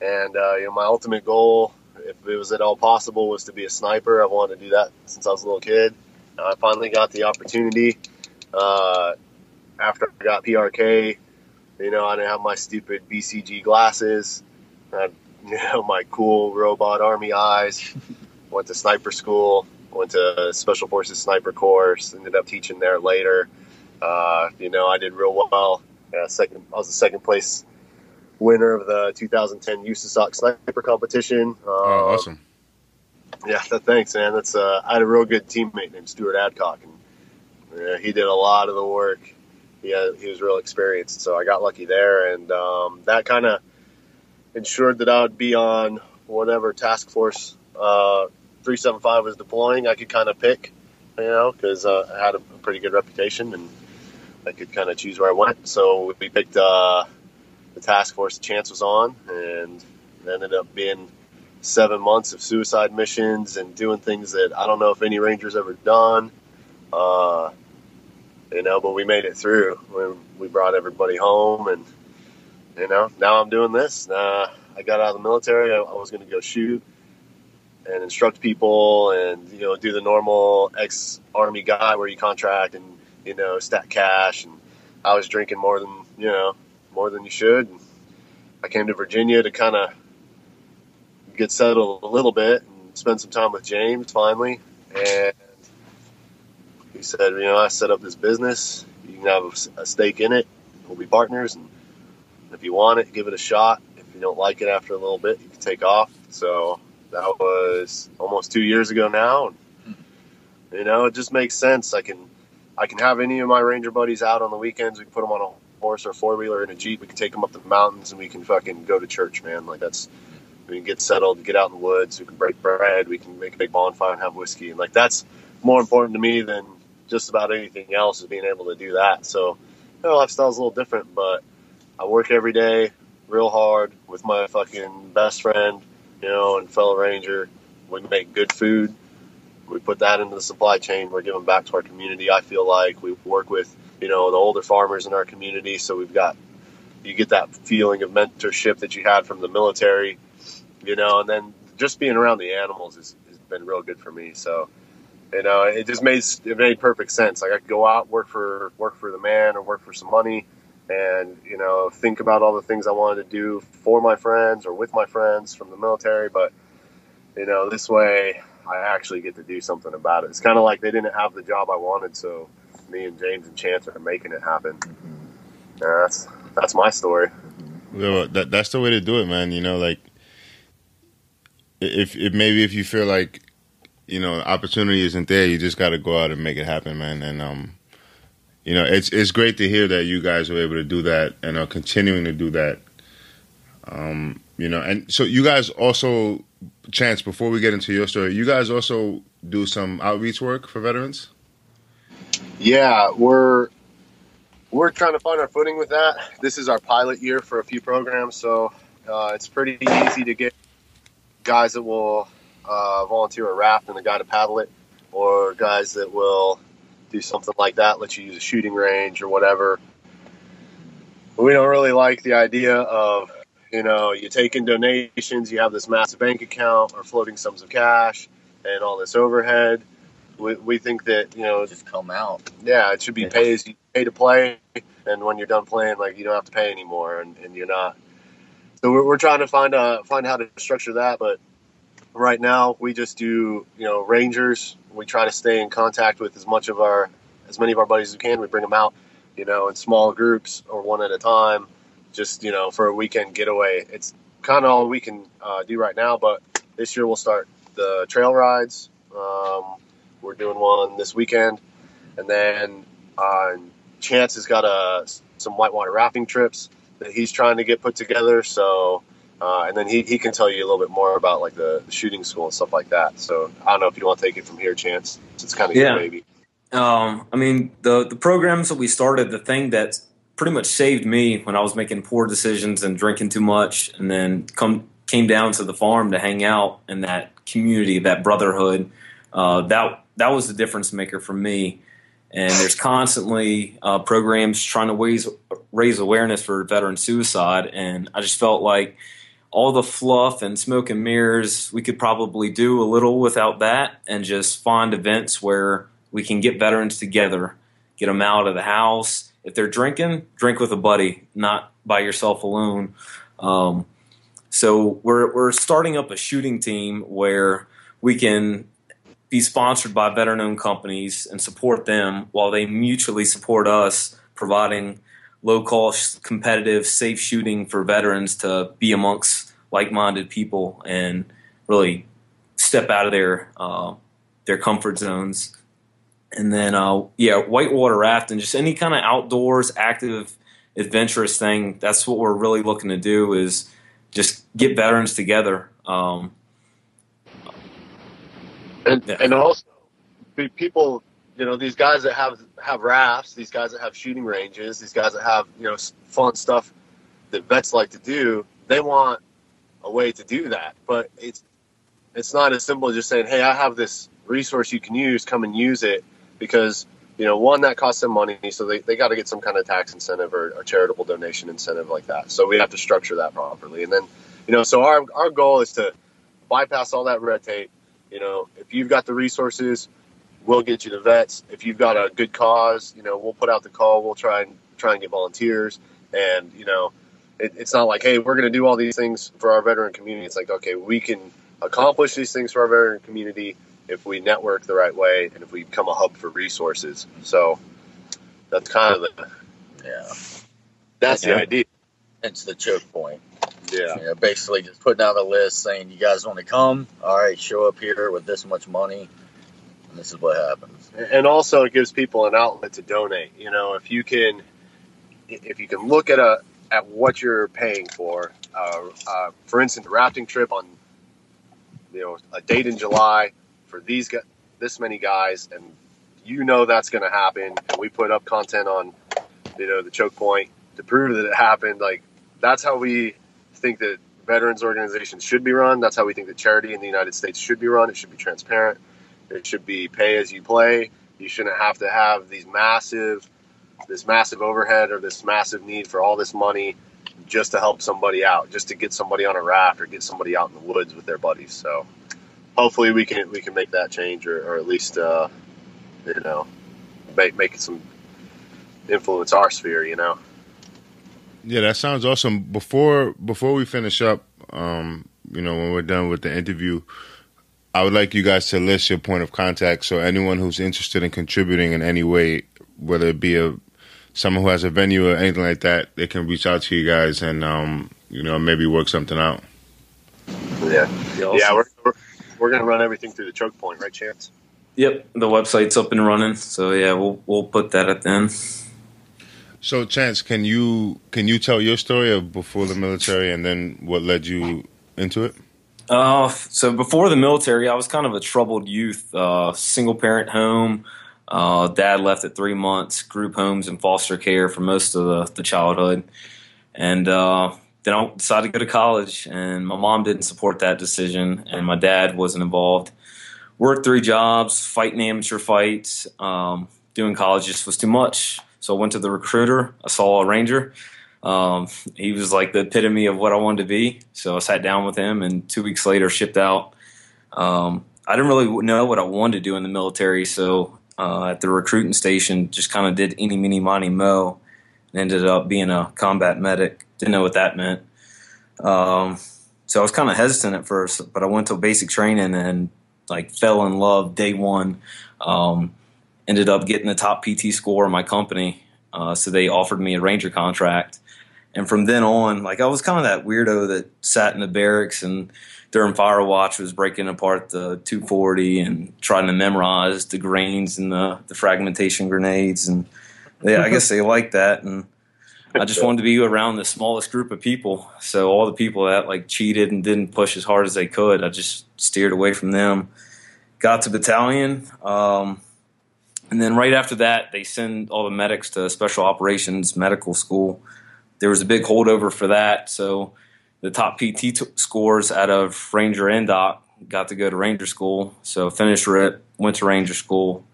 S4: And uh, you know, my ultimate goal, if it was at all possible, was to be a sniper. I wanted to do that since I was a little kid. I finally got the opportunity. Uh, after I got PRK, you know, I didn't have my stupid BCG glasses. I [LAUGHS] you know, my cool robot army eyes. Went to sniper school. Went to Special Forces sniper course. Ended up teaching there later. Uh, you know, I did real well. Yeah, second, I was the second place winner of the 2010 USASOC sniper competition. Um,
S1: Oh, awesome.
S4: yeah, th- thanks, man. That's uh, I had a real good teammate named Stuart Adcock, and uh, he did a lot of the work. He had, he was real experienced, so I got lucky there, and um, that kind of ensured that I would be on whatever task force uh, 375 was deploying. I could kind of pick, you know, because uh, I had a pretty good reputation, and I could kind of choose where I went. So we picked uh, the task force Chance was on, and it ended up being seven months of suicide missions and doing things that I don't know if any Rangers ever done. Uh, you know, but we made it through. We, we brought everybody home, and you know, now I'm doing this. Uh, I got out of the military. I, I was going to go shoot and instruct people, and you know, do the normal ex-army guy where you contract and you know, stack cash. And I was drinking more than you know, more than you should. And I came to Virginia to kind of get settled a little bit and spend some time with James finally. And he said, you know, I set up this business. You can have a stake in it. We'll be partners, and if you want it, give it a shot. If you don't like it after a little bit, you can take off. So that was almost two years ago now. And, you know, it just makes sense. I can I can have any of my ranger buddies out on the weekends. We can put them on a horse or four wheeler in a jeep. We can take them up the mountains, and we can fucking go to church, man. Like that's we can get settled, get out in the woods. We can break bread. We can make a big bonfire and have whiskey, and like that's more important to me than just about anything else is being able to do that. So, you know, lifestyle's a little different, but I work every day real hard with my fucking best friend, you know, and fellow ranger. We make good food. We put that into the supply chain. We're giving back to our community. I feel like we work with, you know, the older farmers in our community. So we've got, you get that feeling of mentorship that you had from the military, you know, and then just being around the animals has, has been real good for me. So, you know, it just made it made perfect sense. Like I could go out, work for work for the man, or work for some money, and you know, think about all the things I wanted to do for my friends or with my friends from the military. But you know, this way, I actually get to do something about it. It's kind of like they didn't have the job I wanted, so me and James and Chance are making it happen. Mm-hmm. Yeah, that's that's my story.
S1: Well, that that's the way to do it, man. You know, like if, if maybe if you feel like you know, opportunity isn't there, you just got to go out and make it happen, man. And um, you know, it's it's great to hear that you guys were able to do that and are continuing to do that. Um, you know, and so you guys also, Chance, before we get into your story, you guys also do some outreach work for veterans.
S4: Yeah, we're we're trying to find our footing with that. This is our pilot year for a few programs, so uh, it's pretty easy to get guys that will uh, volunteer a raft and a guy to paddle it, or guys that will do something like that, let you use a shooting range or whatever. We don't really like the idea of, you know, you take in donations, you have this massive bank account or floating sums of cash and all this overhead. We, we think that, you know,
S5: just come out.
S4: Yeah, it should be pay as you pay to play. And when you're done playing, like you don't have to pay anymore and, and you're not. So we're, we're trying to find, a, find how to structure that. But right now we just do you know rangers. We try to stay in contact with as much of our as many of our buddies as we can. We bring them out you know in small groups or one at a time just you know for a weekend getaway. It's kind of all we can uh, do right now but this year we'll start the trail rides. Um, we're doing one this weekend. And then uh, chance has got a, uh, some whitewater rafting trips that he's trying to get put together. So uh, and then he, he can tell you a little bit more about like the, the, shooting school and stuff like that. So I don't know if you want to take it from here, Chance. It's kind of yeah. your baby.
S3: Um, I mean, the the programs that we started, the thing that pretty much saved me when I was making poor decisions and drinking too much, and then come came down to the farm to hang out in that community, that brotherhood. Uh, that that was the difference maker for me. And there's constantly uh, programs trying to raise raise awareness for veteran suicide, and I just felt like all the fluff and smoke and mirrors, we could probably do a little without that and just find events where we can get veterans together, get them out of the house. If they're drinking, drink with a buddy, not by yourself alone. Um, so we're we're starting up a shooting team where we can be sponsored by veteran-owned companies and support them while they mutually support us, providing low cost, competitive, safe shooting for veterans to be amongst like minded people and really step out of their uh, their comfort zones. And then, uh, yeah, whitewater rafting, just any kind of outdoors, active, adventurous thing. That's what we're really looking to do is just get veterans together. Um,
S4: and, yeah. and also, people you know these guys that have have rafts, these guys that have shooting ranges, these guys that have you know fun stuff that vets like to do. They want a way to do that, but it's it's not as simple as just saying, "Hey, I have this resource you can use. Come and use it." Because you know, one that costs them money, so they, they got to get some kind of tax incentive or a charitable donation incentive like that. So we have to structure that properly, and then you know, so our our goal is to bypass all that red tape. You know, if you've got the resources, we'll get you the vets. If you've got a good cause, you know, we'll put out the call. We'll try and try and get volunteers. And you know, it, it's not like, hey, we're going to do all these things for our veteran community. It's like, okay, we can accomplish these things for our veteran community, if we network the right way and if we become a hub for resources. So that's kind of the
S5: Yeah.
S4: that's
S5: Yeah.
S4: the idea.
S5: It's the choke point.
S4: Yeah.
S5: You know, basically just putting out a list saying, you guys want to come? All right, show up here with this much money. This is what happens.
S4: and also it gives people an outlet to donate. You know, if you can, if you can look at a at what you're paying for, uh, uh, for instance, a rafting trip on, you know, a date in July for these guys, this many guys, and you know that's going to happen, and we put up content on, you know, the choke point to prove that it happened. Like that's how we think that veterans organizations should be run. That's how we think that charity in the United States should be run. It should be transparent. It should be pay as you play. You shouldn't have to have these massive, this massive overhead or this massive need for all this money just to help somebody out, just to get somebody on a raft or get somebody out in the woods with their buddies. So hopefully we can we can make that change or, or at least uh, you know make make some influence our sphere. You know.
S1: Yeah, that sounds awesome. Before before we finish up, um, you know, when we're done with the interview, I would like you guys to list your point of contact. So anyone who's interested in contributing in any way, whether it be a someone who has a venue or anything like that, they can reach out to you guys and um, you know maybe work something out.
S4: Yeah.
S3: Yeah,
S4: Yeah, we're, we're, we're going to run everything through the choke point, right, Chance?
S3: Yep, the website's up and running. So yeah, we'll we'll put that at the end.
S1: So, Chance, can you can you tell your story of before the military and then what led you into it?
S3: Uh, so before the military, I was kind of a troubled youth. Uh, single parent home. Uh, dad left at three months. Group homes and foster care for most of the, the childhood, and uh, then I decided to go to college. And my mom didn't support that decision, and my dad wasn't involved. Worked three jobs, fighting amateur fights. Um, doing college just was too much. So I went to the recruiter. I saw a ranger. Um, he was like the epitome of what I wanted to be. So I sat down with him, and two weeks later, shipped out. Um, I didn't really know what I wanted to do in the military, so uh, at the recruiting station, just kind of did any, mini, money, mo, and ended up being a combat medic. Didn't know what that meant. Um, so I was kind of hesitant at first, but I went to basic training and like fell in love day one. Um, ended up getting the top PT score in my company. Uh, so they offered me a ranger contract. And from then on, like I was kind of that weirdo that sat in the barracks and during fire watch was breaking apart the 240 and trying to memorize the grains and the, the fragmentation grenades. And yeah, I guess they [LAUGHS] liked that. And I just [LAUGHS] wanted to be around the smallest group of people. So all the people that like cheated and didn't push as hard as they could, I just steered away from them. Got to battalion. Um, and then right after that, they send all the medics to special operations medical school. There was a big holdover for that, so the top PT t- scores out of Ranger and Doc got to go to Ranger school. So finished RIP, went to Ranger school,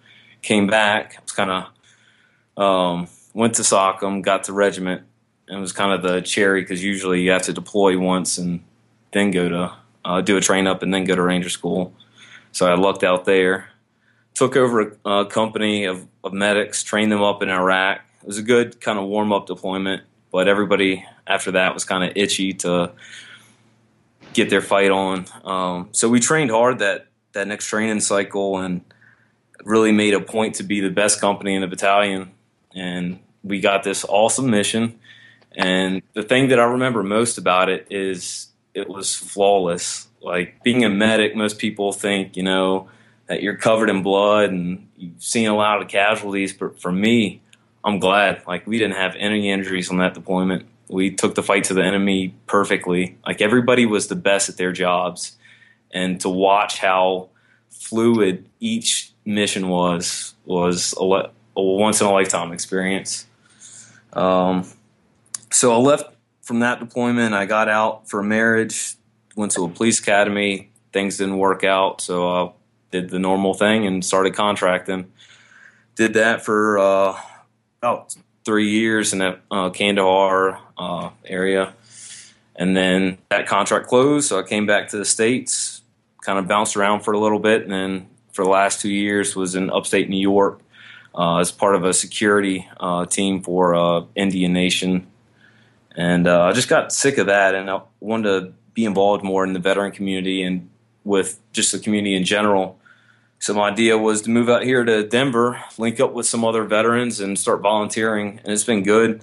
S3: came back. Was kind of um, went to SOCM, got to regiment, and was kind of the cherry because usually you have to deploy once and then go to uh, do a train up and then go to Ranger school. So I lucked out there took over a, a company of, of medics, trained them up in Iraq. It was a good kind of warm up deployment, but everybody after that was kind of itchy to get their fight on. Um, so we trained hard that that next training cycle and really made a point to be the best company in the battalion. And we got this awesome mission. And the thing that I remember most about it is it was flawless. Like being a medic, most people think, you know, that you're covered in blood and you've seen a lot of casualties. But for me, I'm glad. Like we didn't have any injuries on that deployment. We took the fight to the enemy perfectly. Like everybody was the best at their jobs, and to watch how fluid each mission was was a, le- a once in a lifetime experience. Um, so I left from that deployment. I got out for marriage, went to a police academy. Things didn't work out, so I did the normal thing and started contracting. Did that for uh, about three years in that uh, Kandahar uh, area, and then that contract closed. So I came back to the states, kind of bounced around for a little bit, and then for the last two years was in upstate New York uh, as part of a security uh, team for uh, Indian Nation, and I just got sick of that, and I wanted to be involved more in the veteran community and with just the community in general. So my idea was to move out here to Denver, link up with some other veterans, and start volunteering. And it's been good.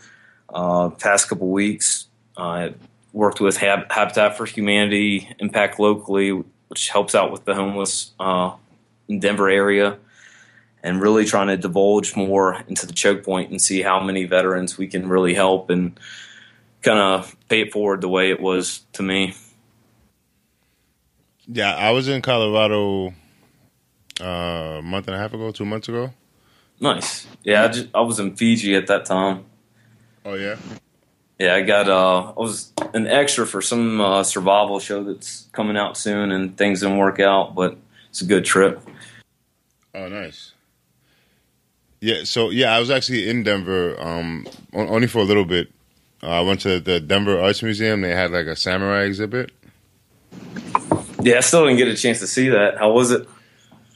S3: Uh, past couple weeks, I worked with Hab- Habitat for Humanity, Impact Locally, which helps out with the homeless uh, in Denver area, and really trying to divulge more into the choke point and see how many veterans we can really help and kind of pay it forward the way it was to me.
S1: Yeah, I was in Colorado uh, a month and a half ago, two months ago.
S3: Nice. Yeah, I, just, I was in Fiji at that time.
S1: Oh yeah.
S3: Yeah, I got uh, I was an extra for some uh, survival show that's coming out soon, and things didn't work out, but it's a good trip.
S1: Oh, nice. Yeah, so yeah, I was actually in Denver, um, only for a little bit. Uh, I went to the Denver Arts Museum. They had like a samurai exhibit.
S3: Yeah, I still didn't get a chance to see that. How was it?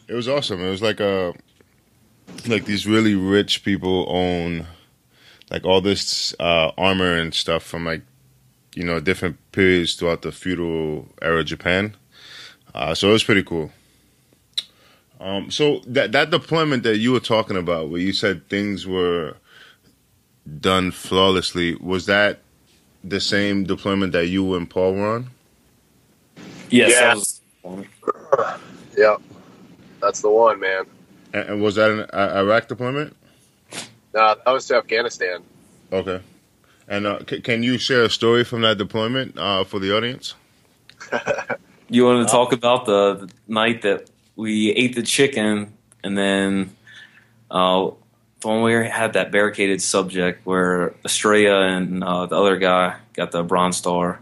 S1: It was awesome. It was like a like these really rich people own like all this uh, armor and stuff from like you know different periods throughout the feudal era Japan. Uh, so it was pretty cool. Um, so that that deployment that you were talking about, where you said things were done flawlessly, was that the same deployment that you and Paul were on?
S3: Yes.
S4: Yeah. Yep. That's the one, man.
S1: And, and was that an uh, Iraq deployment?
S4: No, that was to Afghanistan.
S1: Okay. And uh, c- can you share a story from that deployment uh, for the audience? [LAUGHS]
S3: You want to talk about the, the night that we ate the chicken, and then uh, when we had that barricaded subject where Estrella and uh, the other guy got the Bronze Star.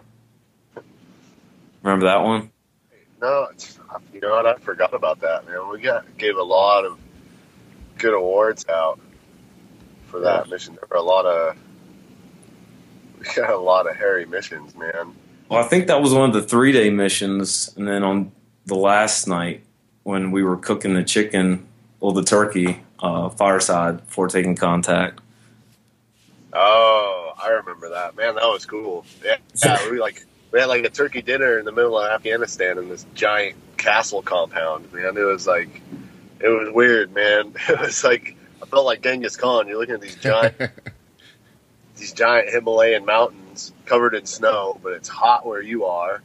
S3: Remember that one?
S4: No, it's, you know what? I forgot about that, man. We got gave a lot of good awards out for that mission. There were a lot of [LAUGHS] we got a lot of hairy missions, man.
S3: Well, I think that was one of the three day missions, and then on the last night when we were cooking the chicken, well, the turkey, uh, fireside before taking contact.
S4: Oh, I remember that, man. That was cool. Yeah, [LAUGHS] yeah we like we had like a turkey dinner in the middle of Afghanistan in this giant castle compound. Man, it was like it was weird, man. [LAUGHS] It was like I felt like Genghis Khan. You're looking at these giant [LAUGHS] these giant Himalayan mountains covered in snow, but it's hot where you are.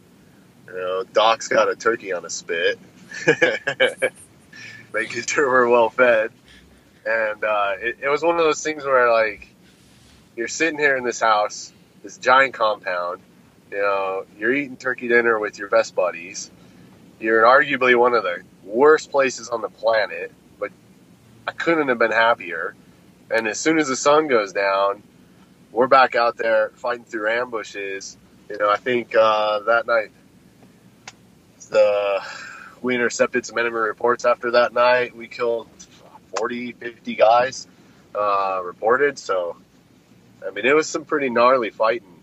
S4: You know, Doc's got a turkey on a spit, [LAUGHS] making sure we're well fed. And uh, it, it was one of those things where, like, you're sitting here in this house, this giant compound. You know, you're eating turkey dinner with your best buddies. You're in arguably one of the worst places on the planet, but I couldn't have been happier. And as soon as the sun goes down, we're back out there fighting through ambushes. You know, I think uh, that night the we intercepted some enemy reports after that night. We killed 40, 50 guys uh, reported. So, I mean, it was some pretty gnarly fighting.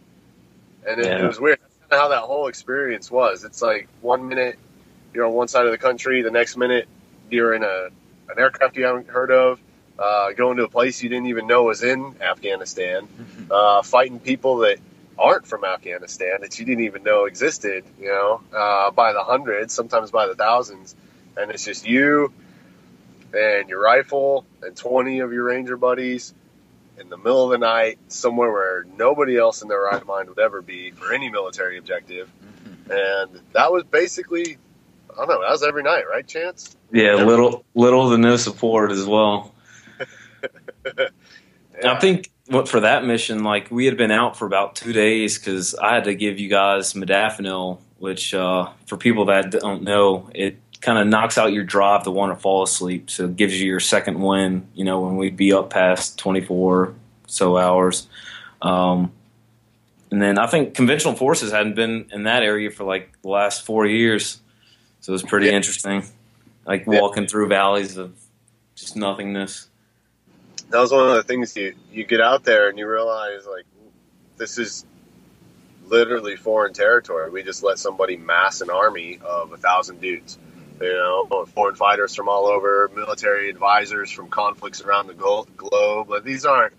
S4: And it,
S3: Yeah.
S4: it was weird That's how that whole experience was. It's like one minute you're on one side of the country, the next minute you're in a an aircraft you haven't heard of, uh, going to a place you didn't even know was in Afghanistan, uh, fighting people that aren't from Afghanistan that you didn't even know existed, you know, uh, by the hundreds, sometimes by the thousands. And it's just you and your rifle and 20 of your ranger buddies in the middle of the night, somewhere where nobody else in their right mind would ever be for any military objective. And that was basically, I don't know, that was every night, right, Chance?
S3: Yeah, little little to no support as well. And [LAUGHS] I think what for that mission, like we had been out for about two days because I had to give you guys modafinil, which uh, for people that don't know, it kind of knocks out your drive to want to fall asleep. So it gives you your second win. You know, when we'd be up past twenty four so hours. Um, and then I think conventional forces hadn't been in that area for like the last four years, so it was pretty
S4: Yeah.
S3: interesting. Like
S4: Yeah.
S3: walking through valleys of just nothingness.
S4: that was one of the things you you get out there and you realize like this is literally foreign territory. We just let somebody mass an army of a thousand dudes. You know, foreign fighters from all over, military advisors from conflicts around the globe. But these aren't.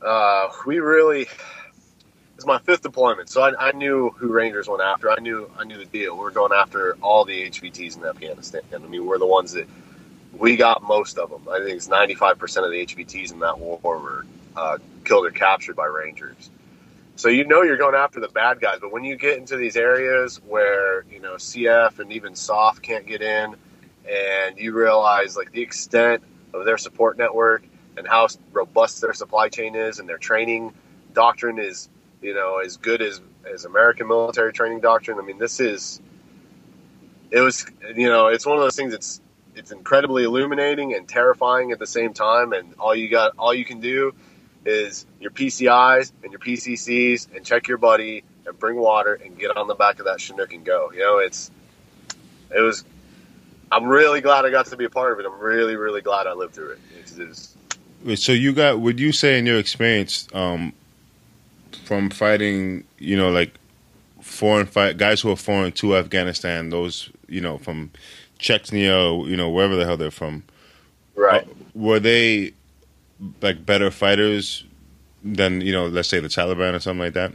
S4: Uh, we really, it's my fifth deployment, so I, I, knew who Rangers went after. I knew I knew the deal. We are going after all the HVTs in Afghanistan. I mean, we're the ones that we got most of them. I think it's 95 percent of the HVTs in that war were uh, killed or captured by Rangers. So you know you're going after the bad guys, but when you get into these areas where you know CF and even SOF can't get in, and you realize like the extent of their support network and how robust their supply chain is and their training doctrine is you know, as good as as American military training doctrine. I mean, this is it was you know, it's one of those things that's it's incredibly illuminating and terrifying at the same time. And all you got, all you can do is your PCIs and your PCCs and check your buddy and bring water and get on the back of that Chinook and go. You know, it's it was. I'm really glad I got to be a part of it. I'm really, really glad I lived through it. It's,
S1: it's, so you got? Would you say in your experience, um, from fighting, you know, like foreign fight guys who are foreign to Afghanistan, those, you know, from Chechnya, you know, wherever the hell they're from.
S4: Right. Uh,
S1: were they like better fighters than, you know, let's say the Taliban or something like that?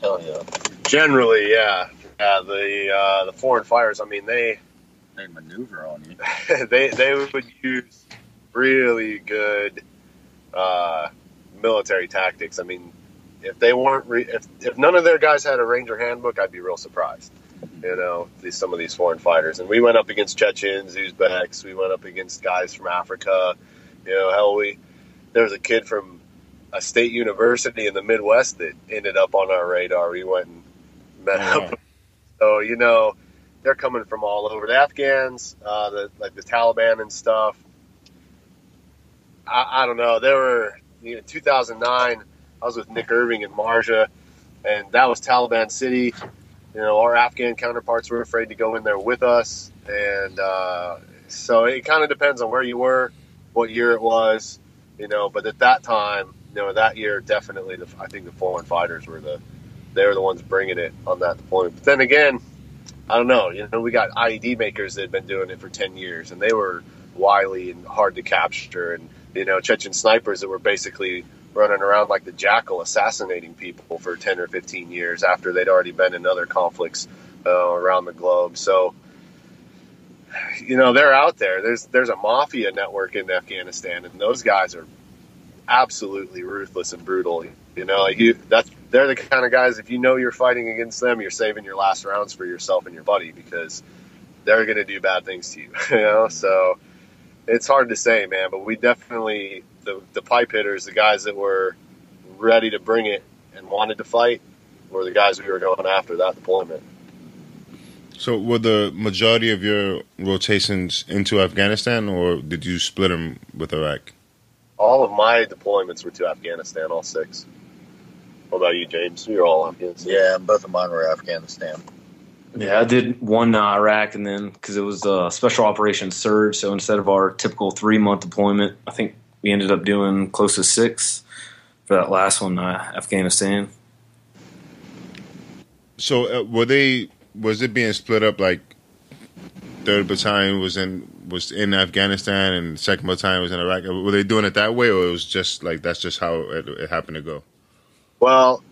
S5: Hell yeah.
S4: Generally, yeah. Yeah, the uh, the foreign fighters, I mean, they [LAUGHS]
S5: they maneuver on you. [LAUGHS]
S4: they they would use really good uh, military tactics. I mean, if they weren't re- if if none of their guys had a Ranger handbook, I'd be real surprised. You know, these some of these foreign fighters, and we went up against Chechens, Uzbeks. We went up against guys from Africa. You know, hell, we there was a kid from a state university in the Midwest that ended up on our radar. We went and met oh, up. So you know, they're coming from all over. The Afghans, uh, the like the Taliban and stuff. I, I don't know. There were you know, 2009 I was with Nick Irving and Marja, and that was Taliban City. You know, our Afghan counterparts were afraid to go in there with us, and uh, so it kind of depends on where you were, what year it was, you know. But at that time, you know, that year definitely, the, I think the foreign fighters were the they were the ones bringing it on that deployment. But then again, I don't know. You know, we got IED makers that had been doing it for ten years, and they were wily and hard to capture, and you know, Chechen snipers that were basically running around like the jackal assassinating people for 10 or 15 years after they'd already been in other conflicts uh, around the globe. So, you know, they're out there. There's there's a mafia network in Afghanistan, and those guys are absolutely ruthless and brutal. You know, you that's they're the kind of guys. If you know you're fighting against them, you're saving your last rounds for yourself and your buddy because they're going to do bad things to you. [LAUGHS] You know, so it's hard to say, man. But we definitely the, the pipe hitters, the guys that were ready to bring it and wanted to fight, were the guys we were going after that deployment.
S1: So, were the majority of your rotations into Afghanistan, or did you split them with Iraq?
S4: All of my deployments were to Afghanistan, all six. What about you, James? You're all Afghanistan.
S5: Yeah, both of mine were Afghanistan.
S3: Yeah, I did one uh, Iraq, and then because it was a special operations surge, so instead of our typical three month deployment, I think we ended up doing close to six for that last one, uh, Afghanistan.
S1: So uh, were they? Was it being split up like third battalion was in was in Afghanistan and second battalion was in Iraq? Were they doing it that way, or it was just like that's just how it, it happened to go?
S4: Well,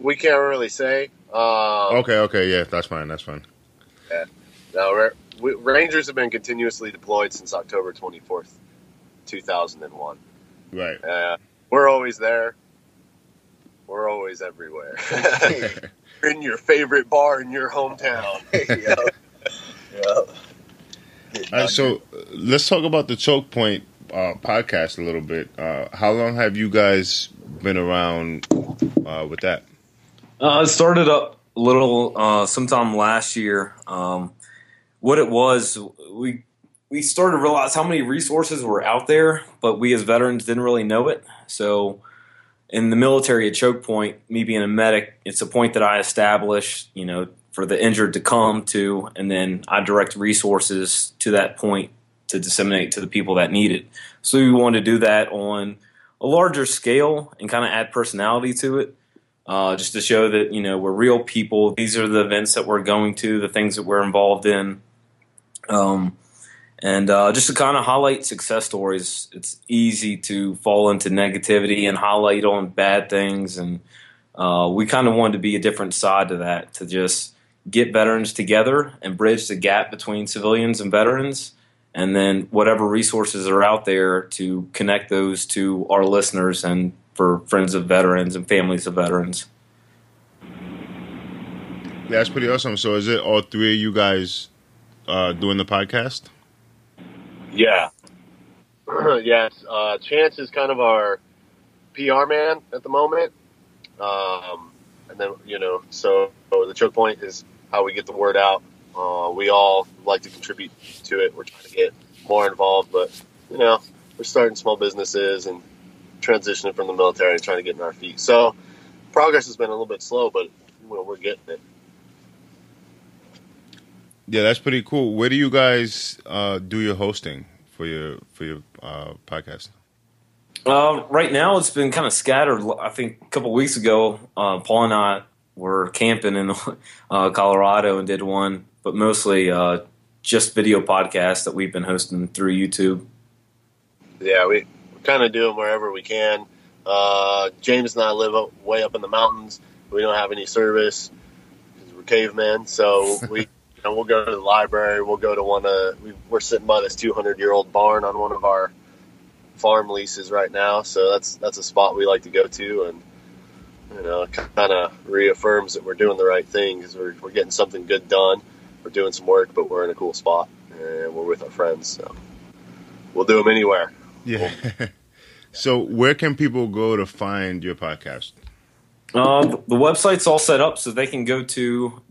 S4: we can't really say. Um,
S1: okay, okay, yeah, that's fine. That's fine.
S4: Yeah. No, Rangers have been continuously deployed since October twenty fourth. 2001.
S1: Right.
S4: Uh, we're always there. We're always everywhere. [LAUGHS] [LAUGHS] in your favorite bar in your hometown. [LAUGHS] [LAUGHS]
S5: yep.
S1: Yep. All right, so uh, let's talk about the Choke Point uh, podcast a little bit. Uh, how long have you guys been around uh, with that?
S3: Uh, it started up a little uh, sometime last year. Um, what it was, we we started to realize how many resources were out there, but we as veterans didn't really know it. So, in the military a Choke Point, me being a medic, it's a point that I establish, you know, for the injured to come to, and then I direct resources to that point to disseminate to the people that need it. So, we wanted to do that on a larger scale and kind of add personality to it. Uh, just to show that you know we're real people. These are the events that we're going to, the things that we're involved in. Um, and uh, just to kind of highlight success stories, it's easy to fall into negativity and highlight on bad things. And uh, we kind of wanted to be a different side to that, to just get veterans together and bridge the gap between civilians and veterans, and then whatever resources are out there to connect those to our listeners and for friends of veterans and families of veterans.
S1: That's pretty awesome. So, is it all three of you guys uh, doing the podcast?
S4: Yeah. [CLEARS THROAT] yes. Uh, Chance is kind of our PR man at the moment. Um, and then, you know, so the choke point is how we get the word out. Uh, we all like to contribute to it. We're trying to get more involved, but, you know, we're starting small businesses and transitioning from the military and trying to get in our feet. So progress has been a little bit slow, but we're getting it.
S1: Yeah, that's pretty cool. Where do you guys uh, do your hosting for your for your uh, podcast?
S3: Uh, right now, it's been kind of scattered. I think a couple weeks ago, uh, Paul and I were camping in [LAUGHS] uh, Colorado and did one, but mostly uh, just video podcasts that we've been hosting through YouTube.
S4: Yeah, we, we kind of do them wherever we can. Uh, James and I live up, way up in the mountains. We don't have any service because we're cavemen, so we. You know, we'll go to the library. We'll go to one of. We, we're sitting by this 200 year old barn on one of our farm leases right now, so that's that's a spot we like to go to, and you know, it kind of reaffirms that we're doing the right thing because we're we're getting something good done. We're doing some work, but we're in a cool spot, and we're with our friends, so we'll do them anywhere.
S1: Yeah. [LAUGHS] so, where can people go to find your podcast?
S3: Uh, the website's all set up so they can go to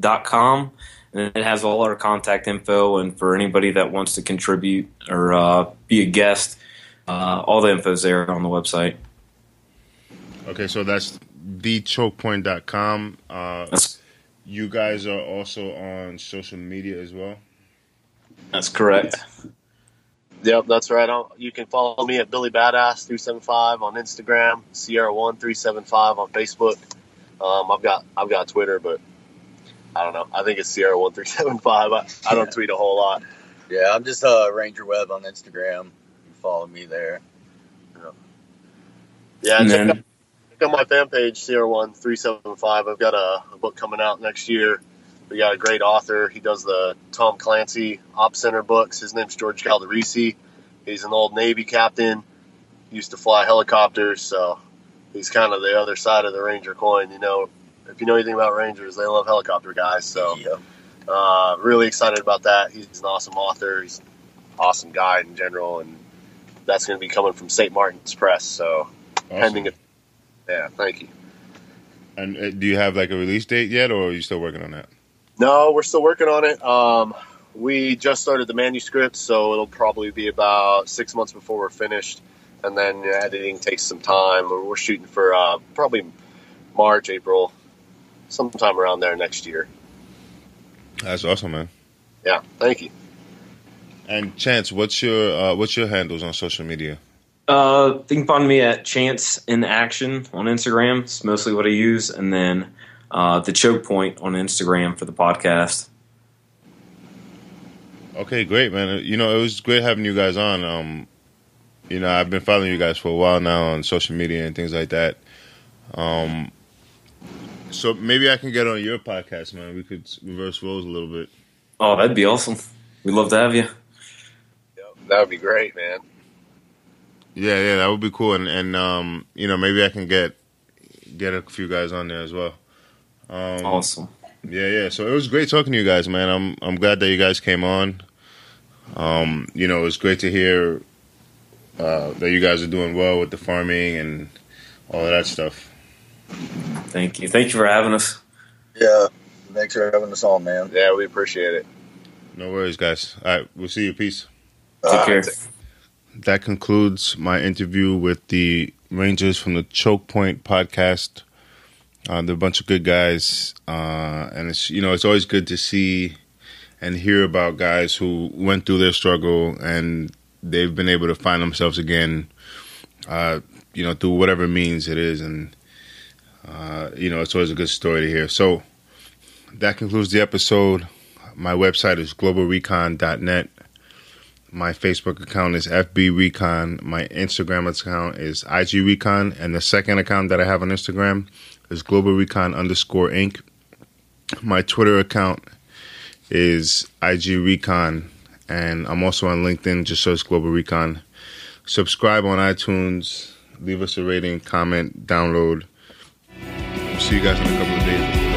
S3: thechokepoint.com and it has all our contact info. And for anybody that wants to contribute or uh, be a guest, uh, all the info's there on the website.
S1: Okay, so that's thechokepoint.com. Uh,
S3: That's
S1: you guys are also on social media as well.
S3: that's correct.
S4: Yep, that's right. I'll, you can follow me at Billy Badass three seven five on Instagram, Sierra one three seven five on Facebook. Um, I've got I've got Twitter, but I don't know. I think it's Sierra one three seven five. I, I don't tweet a whole lot.
S5: Yeah, I'm just uh, Ranger Web on Instagram. You follow me there.
S4: Yeah,
S3: And
S4: check, out, check out my fan page, Sierra one three seven five. I've got a, a book coming out next year. We got a great author. He does the Tom Clancy Op Center books. His name's George Galdorisi. He's an old Navy captain. Used to fly helicopters, so he's kind of the other side of the Ranger coin. You know, if you know anything about Rangers, they love helicopter guys. So, uh, really excited about that. He's an awesome author. He's an awesome guy in general, and that's going to be coming from St. Martin's Press. So,
S1: Awesome.
S4: pending it. Yeah, thank you.
S1: And uh, do you have like a release date yet, or are you still working on that?
S4: No, we're still working on it. Um, we just started the manuscript, so it'll probably be about six months before we're finished, and then editing takes some time. We're we're shooting for uh, probably March, April, sometime around there next year.
S1: That's awesome, man.
S4: Yeah, thank you.
S1: And Chance, what's your uh, what's your handles on social media?
S3: Uh, you can find me at Chance in Action on Instagram. It's mostly what I use, and then uh, the Choke Point on Instagram for the podcast.
S1: Okay, great, man. You know, it was great having you guys on. Um, you know, I've been following you guys for a while now on social media and things like that. Um, so maybe I can get on your podcast, man. We could reverse roles a little bit.
S3: Oh, that'd be awesome. We'd love to have you.
S4: That would be great, man.
S1: Yeah, yeah, that would be cool. And and um, you know, maybe I can get get a few guys on there as well. Um,
S3: Awesome.
S1: Yeah, yeah. So it was great talking to you guys, man. I'm I'm glad that you guys came on. Um, you know, it was great to hear uh, that you guys are doing well with the farming and all of that stuff.
S3: Thank you. Thank you for having us.
S5: Yeah. Thanks for having us on, man.
S4: Yeah, we appreciate it.
S1: No worries, guys. All right, we'll see you. Peace.
S3: Take
S5: Uh,
S3: care.
S1: That concludes my interview with the Rangers from the Choke Point podcast. Uh, they're a bunch of good guys, uh, and it's you know it's always good to see and hear about guys who went through their struggle and they've been able to find themselves again. Uh, you know through whatever means it is, and uh, you know it's always a good story to hear. So that concludes the episode. My website is globalrecon.net. My Facebook account is FB Recon. My Instagram account is IG Recon. And the second account that I have on Instagram is Global Recon underscore Inc. My Twitter account is IG Recon. And I'm also on LinkedIn. Just search Global Recon. Subscribe on iTunes. Leave us a rating, comment, download. See you guys in a couple of days.